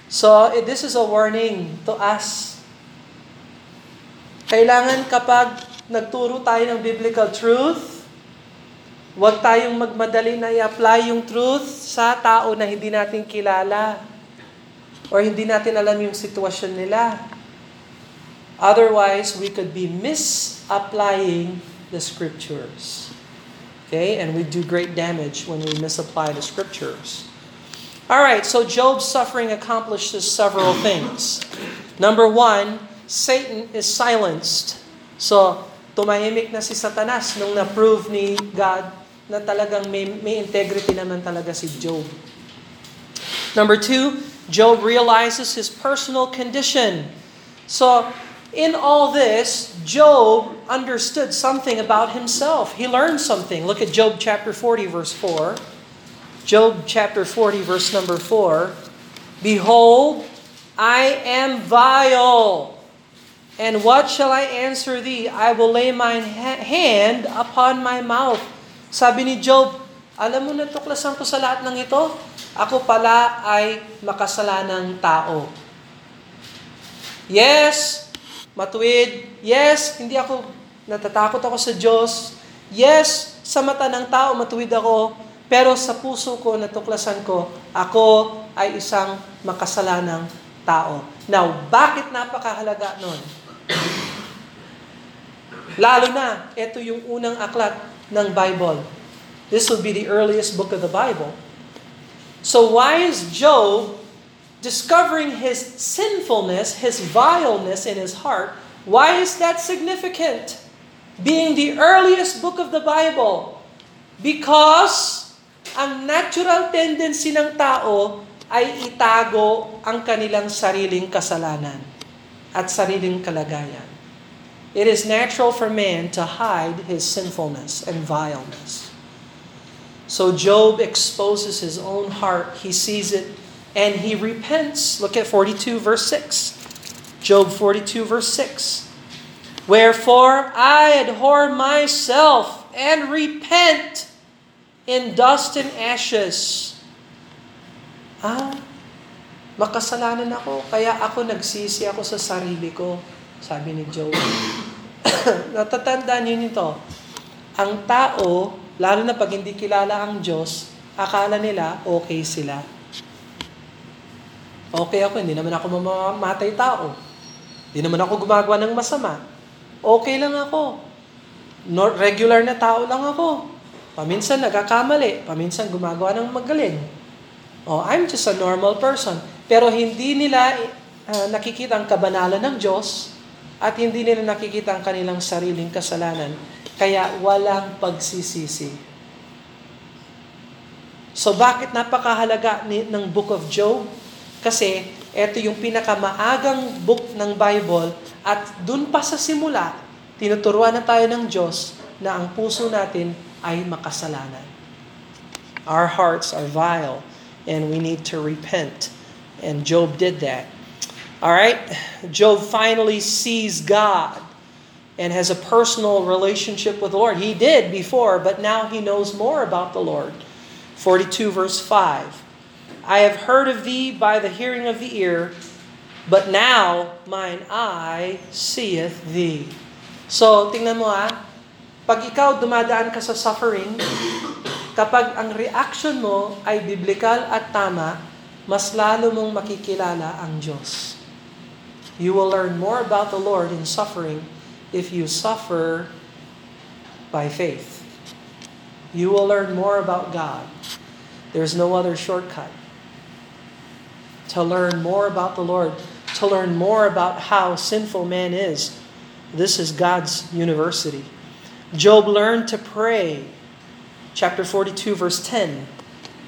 So, this is a warning to us. Kailangan kapag nagturo tayo ng biblical truth, huwag tayong magmadali na i-apply yung truth sa tao na hindi natin kilala or hindi natin alam yung sitwasyon nila. Otherwise, we could be misapplying the scriptures. Okay? And we do great damage when we misapply the scriptures. All right, so Job's suffering accomplishes several things. Number one, Satan is silenced. So, tumahimik na si Satanas nung na-prove ni God na talagang may, may integrity naman talaga si Job. Number two, Job realizes his personal condition. So, in all this, Job understood something about himself. He learned something. Look at Job chapter 40, verse 4. Job chapter 40, verse number 4. Behold, I am vile. And what shall I answer thee? I will lay mine ha- hand upon my mouth. Sabi ni Job, alam mo na tuklasan ko sa lahat ng ito, ako pala ay makasalanang tao. Yes, matuwid. Yes, hindi ako, natatakot ako sa Diyos. Yes, sa mata ng tao, matuwid ako. Pero sa puso ko, natuklasan ko, ako ay isang makasalanang tao. Now, bakit napakahalaga nun? Lalo na, ito yung unang aklat ng Bible. This will be the earliest book of the Bible. So why is Job discovering his sinfulness, his vileness in his heart, why is that significant? Being the earliest book of the Bible. Because ang natural tendency ng tao ay itago ang kanilang sariling kasalanan at sariling kalagayan. It is natural for man to hide his sinfulness and vileness. So Job exposes his own heart. He sees it and he repents. Look at 42 verse 6. Job 42 verse 6. Wherefore I abhor myself and repent in dust and ashes. Ah, makasalanan ako, kaya ako nagsisi ako sa sarili ko, sabi ni Job. Natatandaan niyo nito. Ang tao, lalo na pag hindi kilala ang Diyos, akala nila okay sila. Okay ako, hindi naman ako mamamatay tao. Hindi naman ako gumagawa ng masama. Okay lang ako. No, regular na tao lang ako. Paminsan nagkakamali, paminsan gumagawa ng magaling. Oh, I'm just a normal person. Pero hindi nila uh, nakikita ang kabanalan ng Diyos at hindi nila nakikita ang kanilang sariling kasalanan. Kaya walang pagsisisi. So bakit napakahalaga ni, ng Book of Job? Kasi ito yung pinakamaagang book ng Bible at dun pa sa simula, tinuturuan na tayo ng Diyos na ang puso natin ay makasalanan. Our hearts are vile and we need to repent. And Job did that. All right? Job finally sees God and has a personal relationship with the Lord. He did before, but now he knows more about the Lord. 42 verse 5. I have heard of thee by the hearing of the ear, but now mine eye seeth thee. So, tingnan mo ah, pag ikaw dumadaan ka sa suffering, kapag ang reaction mo ay biblical at tama, mas lalo mong makikilala ang Diyos. You will learn more about the Lord in suffering if you suffer by faith. You will learn more about God. There's no other shortcut. To learn more about the Lord, to learn more about how sinful man is, this is God's university. Job learned to pray. Chapter 42, verse 10.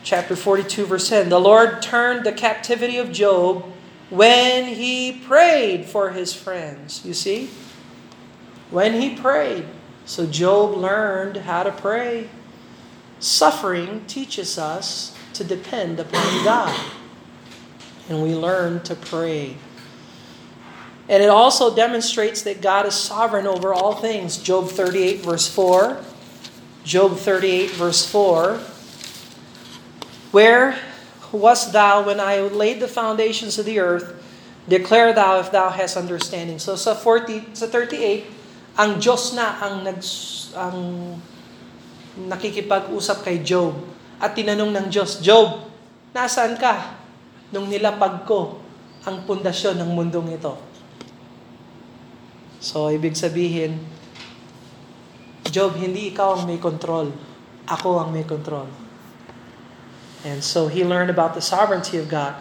Chapter 42, verse 10. The Lord turned the captivity of Job when he prayed for his friends. You see? When he prayed. So Job learned how to pray. Suffering teaches us to depend upon God. And we learn to pray. And it also demonstrates that God is sovereign over all things. Job 38, verse 4. Job 38, verse 4. Where wast thou when I laid the foundations of the earth? Declare thou if thou hast understanding. So sa 40, sa 38, ang Diyos na ang nag ang nakikipag-usap kay Job. At tinanong ng Diyos, Job, nasaan ka nung nilapag ko ang pundasyon ng mundong ito? So, ibig sabihin, Job, hindi ikaw ang may control. Ako ang may control. And so he learned about the sovereignty of God.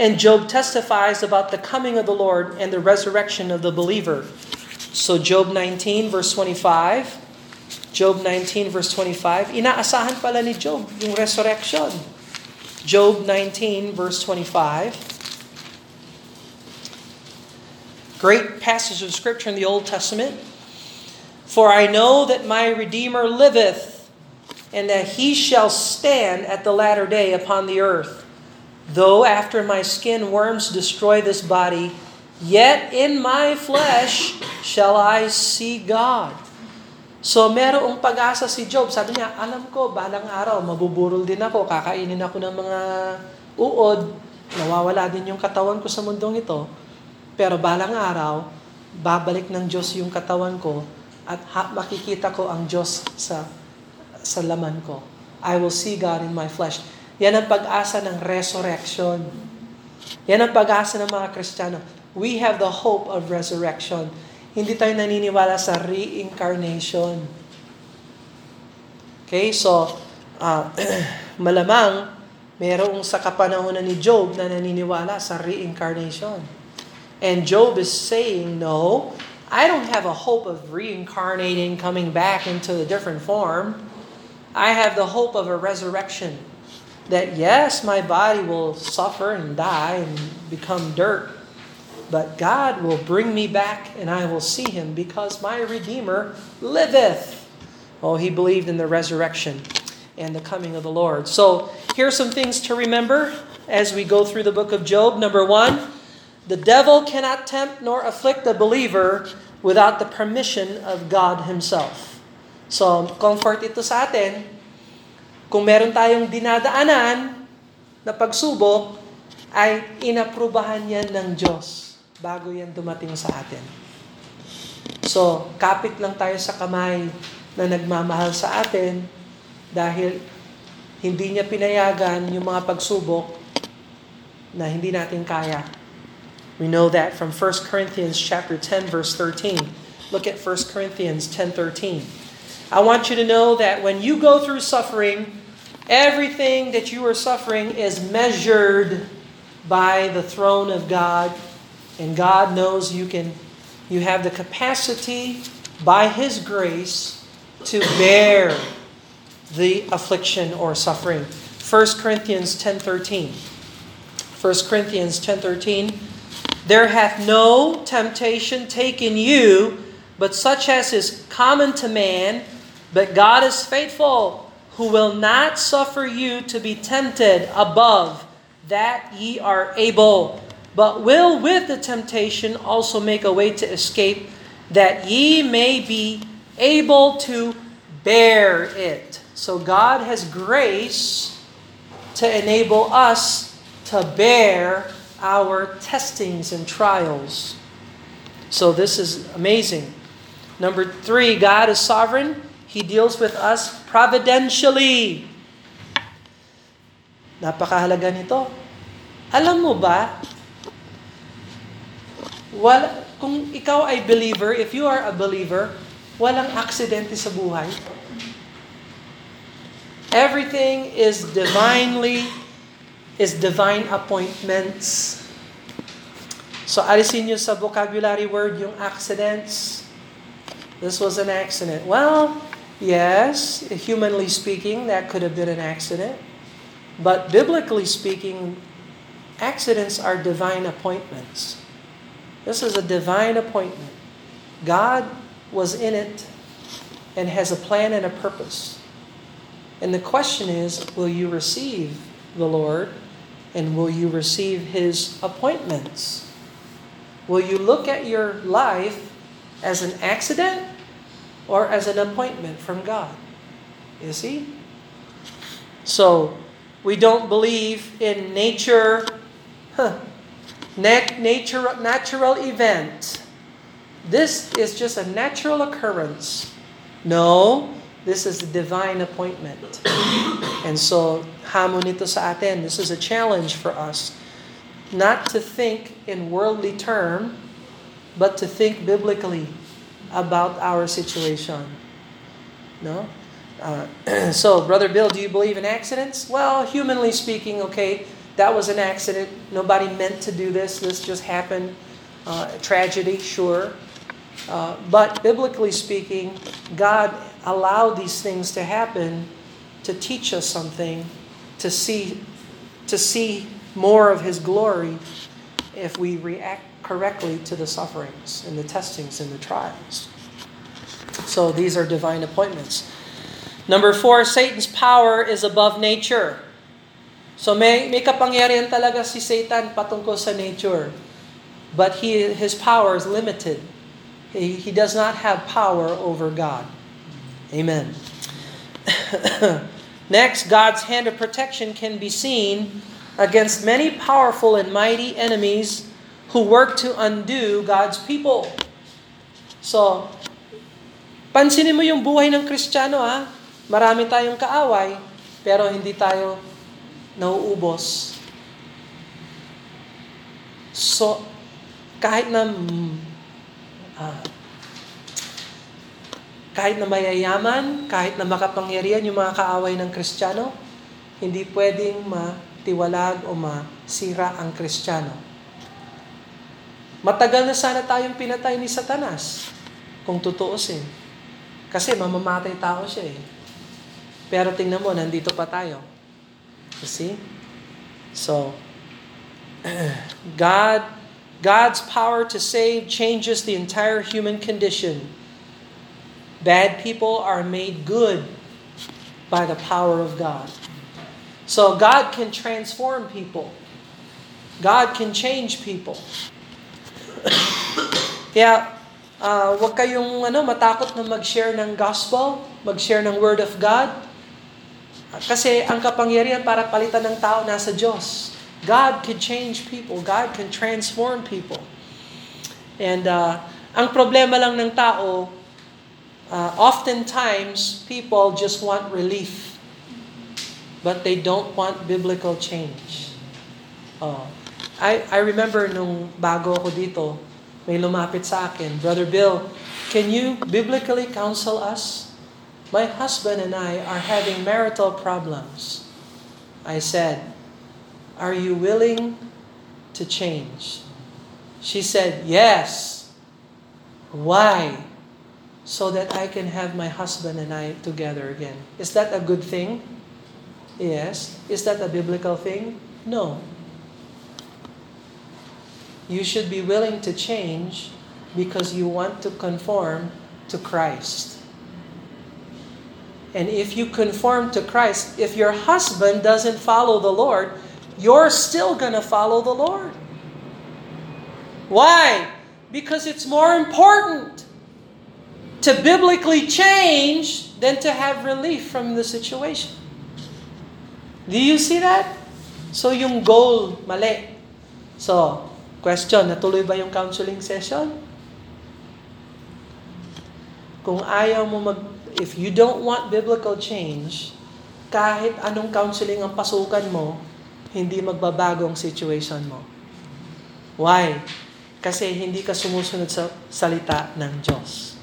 And Job testifies about the coming of the Lord and the resurrection of the believer. So Job 19 verse 25, Job 19 verse 25, inaasahan pala ni Job yung resurrection. Job 19 verse 25. Great passage of scripture in the Old Testament. For I know that my Redeemer liveth, and that he shall stand at the latter day upon the earth. Though after my skin worms destroy this body, yet in my flesh shall I see God. So merong pag-asa si Job. Sabi niya, alam ko, balang araw, mabuburol din ako, kakainin ako ng mga uod, nawawala din yung katawan ko sa mundong ito. Pero balang araw, babalik ng Diyos yung katawan ko at ha- makikita ko ang Diyos sa sa laman ko. I will see God in my flesh. Yan ang pag-asa ng resurrection. Yan ang pag-asa ng mga Kristiyano. We have the hope of resurrection. Hindi tayo naniniwala sa reincarnation. Okay, so uh, malamang merong sa kapanahonan ni Job na naniniwala sa reincarnation. And Job is saying, no, I don't have a hope of reincarnating, coming back into a different form. I have the hope of a resurrection. That yes, my body will suffer and die and become dirt, but God will bring me back and I will see him because my Redeemer liveth. Oh, he believed in the resurrection and the coming of the Lord. So here are some things to remember as we go through the book of Job. Number one, the devil cannot tempt nor afflict a believer without the permission of God Himself. So, comfort ito sa atin. Kung meron tayong dinadaanan na pagsubok, ay inaprubahan yan ng Diyos bago yan dumating sa atin. So, kapit lang tayo sa kamay na nagmamahal sa atin dahil hindi niya pinayagan yung mga pagsubok na hindi natin kaya. We know that from 1 Corinthians chapter 10 verse 13. Look at 1 Corinthians 10:13. I want you to know that when you go through suffering, everything that you are suffering is measured by the throne of God, and God knows you can you have the capacity by his grace to bear the affliction or suffering. 1 Corinthians 10:13. 1 Corinthians 10:13 There hath no temptation taken you but such as is common to man but God is faithful who will not suffer you to be tempted above that ye are able but will with the temptation also make a way to escape that ye may be able to bear it. So God has grace to enable us to bear our testings and trials. So this is amazing. Number three, God is sovereign. He deals with us providentially. Napakahalaga nito. Alam mo ba, wala, kung ikaw ay believer, if you are a believer, walang aksidente sa buhay. Everything is divinely, is divine appointments. So alisin nyo sa vocabulary word yung accidents. This was an accident. Well, yes, humanly speaking, that could have been an accident. But biblically speaking, accidents are divine appointments. This is a divine appointment. God was in it and has a plan and a purpose. And the question is will you receive the Lord and will you receive His appointments? Will you look at your life as an accident or as an appointment from God? You see? So, we don't believe in nature, huh, nature, natural event. This is just a natural occurrence. No, this is a divine appointment. And so, hamon ito sa atin. This is a challenge for us. Not to think in worldly term, but to think biblically about our situation. No? Uh, so, Brother Bill, do you believe in accidents? Well, humanly speaking, okay, that was an accident. Nobody meant to do this. This just happened. Uh, tragedy, sure. Uh, but biblically speaking, God allowed these things to happen to teach us something, to see, to see more of His glory if we react correctly to the sufferings and the testings and the trials. So these are divine appointments. Number four, Satan's power is above nature. So may, may kapangyarihan talaga si Satan patungkol sa nature. But he, his power is limited. He, he does not have power over God. Amen. Next, God's hand of protection can be seen against many powerful and mighty enemies who work to undo God's people. So, pansinin mo yung buhay ng Kristiyano ha. Marami tayong kaaway, pero hindi tayo nauubos. So, kahit na uh, kahit na mayayaman, kahit na makapangyarihan yung mga kaaway ng Kristiyano, hindi pwedeng matiwalag o masira ang Kristiyano. Matagal na sana tayong pinatay ni Satanas, kung tutuusin. Kasi mamamatay tao siya eh. Pero tingnan mo, nandito pa tayo. You see? So, God, God's power to save changes the entire human condition. Bad people are made good by the power of God. So God can transform people. God can change people. Kaya, uh, wag kayong ano, matakot na mag-share ng gospel, mag-share ng word of God. Kasi ang kapangyarihan para palitan ng tao nasa Diyos. God can change people. God can transform people. And uh, ang problema lang ng tao, uh, oftentimes people just want relief. But they don't want biblical change. Uh, I, I remember nung bago ako dito, may lumapit sa akin, Brother Bill, can you biblically counsel us? My husband and I are having marital problems. I said, Are you willing to change? She said, Yes. Why? So that I can have my husband and I together again. Is that a good thing? Yes. Is that a biblical thing? No. You should be willing to change because you want to conform to Christ. And if you conform to Christ, if your husband doesn't follow the Lord, you're still going to follow the Lord. Why? Because it's more important. to biblically change than to have relief from the situation. Do you see that? So yung goal, mali. So, question, natuloy ba yung counseling session? Kung ayaw mo mag, if you don't want biblical change, kahit anong counseling ang pasukan mo, hindi magbabago ang situation mo. Why? Kasi hindi ka sumusunod sa salita ng Diyos.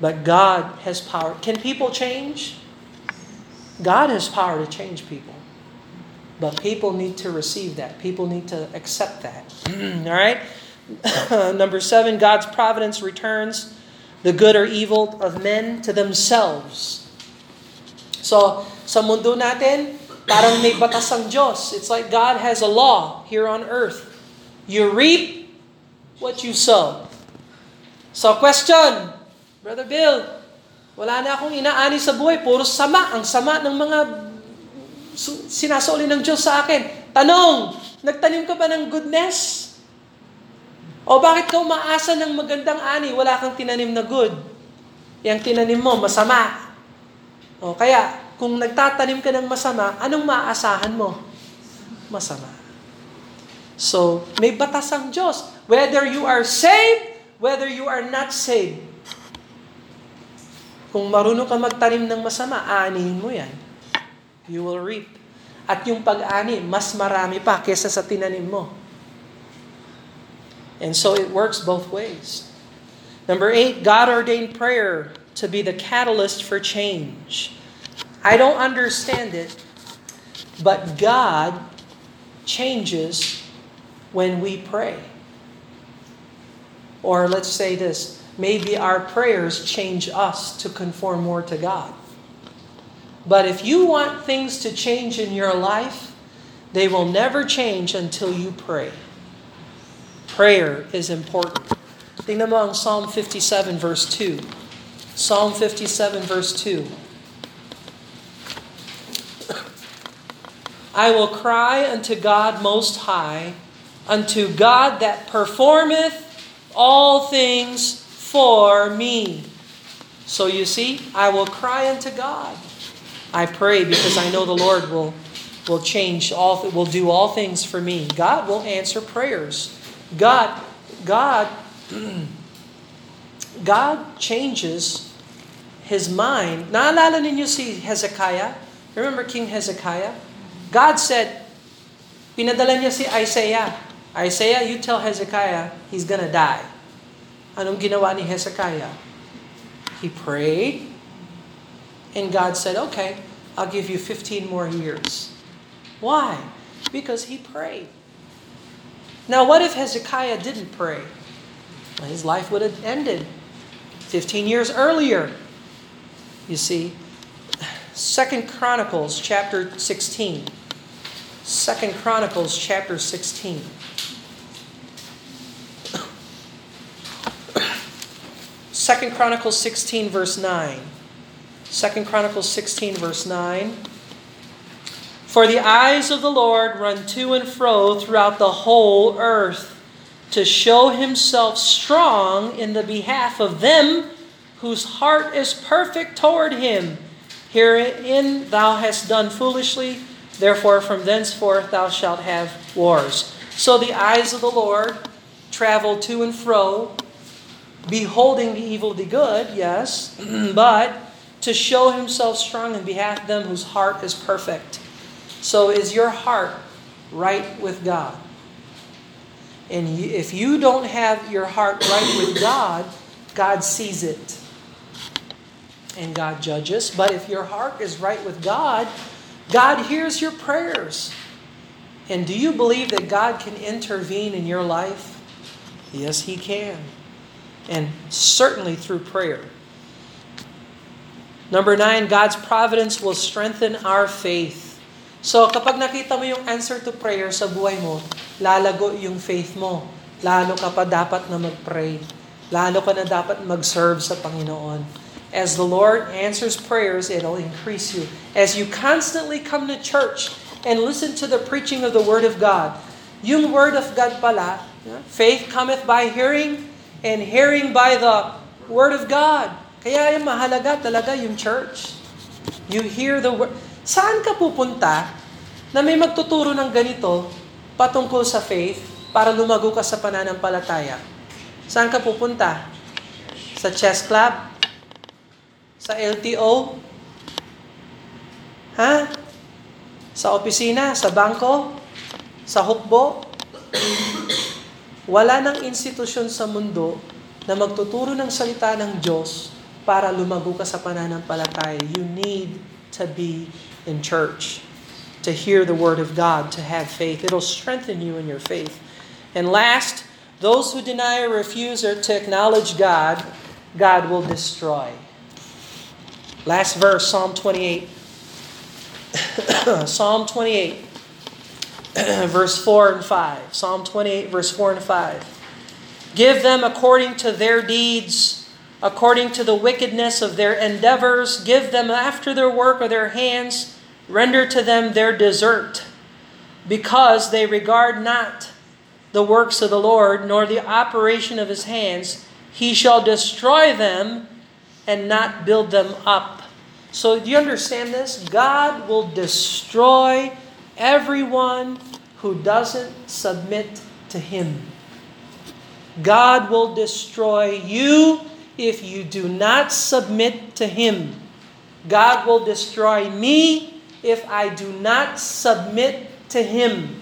But God has power. Can people change? God has power to change people. But people need to receive that. People need to accept that. All right? Number seven, God's providence returns the good or evil of men to themselves. So, sa mundo natin, parang may batas ang Diyos. It's like God has a law here on earth. You reap what you sow. So, question, Brother Bill, wala na akong inaani sa buhay. Puro sama. Ang sama ng mga sinasoli ng Diyos sa akin. Tanong, nagtanim ka ba ng goodness? O bakit ka umaasa ng magandang ani, wala kang tinanim na good? Yang tinanim mo, masama. O kaya, kung nagtatanim ka ng masama, anong maaasahan mo? Masama. So, may batas ang Diyos. Whether you are saved, whether you are not saved, kung marunong ka magtanim ng masama, aanihin mo yan. You will reap. At yung pag-ani, mas marami pa kesa sa tinanim mo. And so it works both ways. Number eight, God ordained prayer to be the catalyst for change. I don't understand it, but God changes when we pray. Or let's say this maybe our prayers change us to conform more to God. But if you want things to change in your life, they will never change until you pray. Prayer is important. Tingnan mo ang Psalm 57 verse 2. Psalm 57 verse 2. I will cry unto God most high, unto God that performeth all things for me. So you see, I will cry unto God. I pray because I know the Lord will will change all will do all things for me. God will answer prayers. God God God changes his mind. Naalala ninyo si Hezekiah? Remember King Hezekiah? God said, pinadala niya si Isaiah. Isaiah, you tell Hezekiah he's gonna die. Anong ginawa ni Hezekiah? He prayed, and God said, okay, I'll give you 15 more years. Why? Because he prayed. Now, what if Hezekiah didn't pray? Well, his life would have ended 15 years earlier. You see, Second Chronicles chapter 16. Second Chronicles chapter 16. Second Chronicles 16 verse 9. Second Chronicles 16 verse 9. For the eyes of the Lord run to and fro throughout the whole earth to show himself strong in the behalf of them whose heart is perfect toward him. Herein thou hast done foolishly, therefore from thenceforth thou shalt have wars. So the eyes of the Lord travel to and fro beholding the evil, the good, yes, but to show himself strong in behalf of them whose heart is perfect. So is your heart right with God? And if you don't have your heart right with God, God sees it. And God judges. But if your heart is right with God, God hears your prayers. And do you believe that God can intervene in your life? Yes, He can. and certainly through prayer. Number nine, God's providence will strengthen our faith. So kapag nakita mo yung answer to prayer sa buhay mo, lalago yung faith mo. Lalo ka pa dapat na mag-pray. Lalo ka na dapat mag-serve sa Panginoon. As the Lord answers prayers, it'll increase you. As you constantly come to church and listen to the preaching of the Word of God, yung Word of God pala, faith cometh by hearing, and hearing by the Word of God. Kaya yung mahalaga talaga yung church. You hear the word. Saan ka pupunta na may magtuturo ng ganito patungkol sa faith para lumago ka sa pananampalataya? Saan ka pupunta? Sa chess club? Sa LTO? Ha? Sa opisina? Sa bangko? Sa hukbo? Wala nang institusyon sa mundo na magtuturo ng salita ng Diyos para lumago ka sa pananampalataya. You need to be in church, to hear the Word of God, to have faith. It'll strengthen you in your faith. And last, those who deny or refuse or to acknowledge God, God will destroy. Last verse, Psalm 28. Psalm 28. verse 4 and 5. Psalm 28, verse 4 and 5. Give them according to their deeds, according to the wickedness of their endeavors. Give them after their work of their hands. Render to them their desert, because they regard not the works of the Lord, nor the operation of his hands. He shall destroy them and not build them up. So, do you understand this? God will destroy everyone who doesn't submit to Him. God will destroy you if you do not submit to Him. God will destroy me if I do not submit to Him.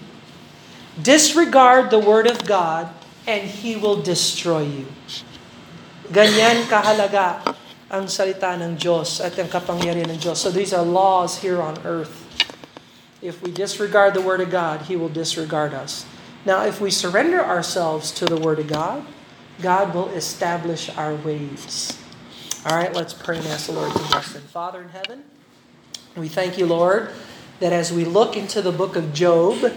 Disregard the Word of God and He will destroy you. Ganyan kahalaga ang salita ng Diyos at ang kapangyarihan ng Diyos. So these are laws here on earth. If we disregard the Word of God, He will disregard us. Now, if we surrender ourselves to the Word of God, God will establish our ways. All right, let's pray and ask the Lord to bless them. Father in heaven, we thank you, Lord, that as we look into the book of Job,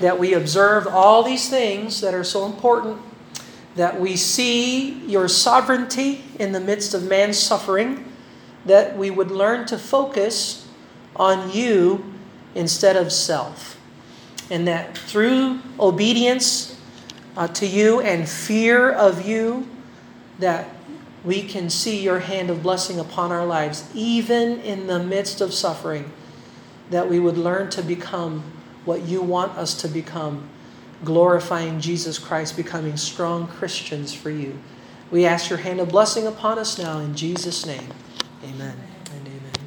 that we observe all these things that are so important that we see your sovereignty in the midst of man's suffering, that we would learn to focus on you instead of self. And that through obedience uh, to you and fear of you, that we can see your hand of blessing upon our lives, even in the midst of suffering, that we would learn to become what you want us to become glorifying Jesus Christ, becoming strong Christians for you. We ask your hand of blessing upon us now in Jesus' name. Amen.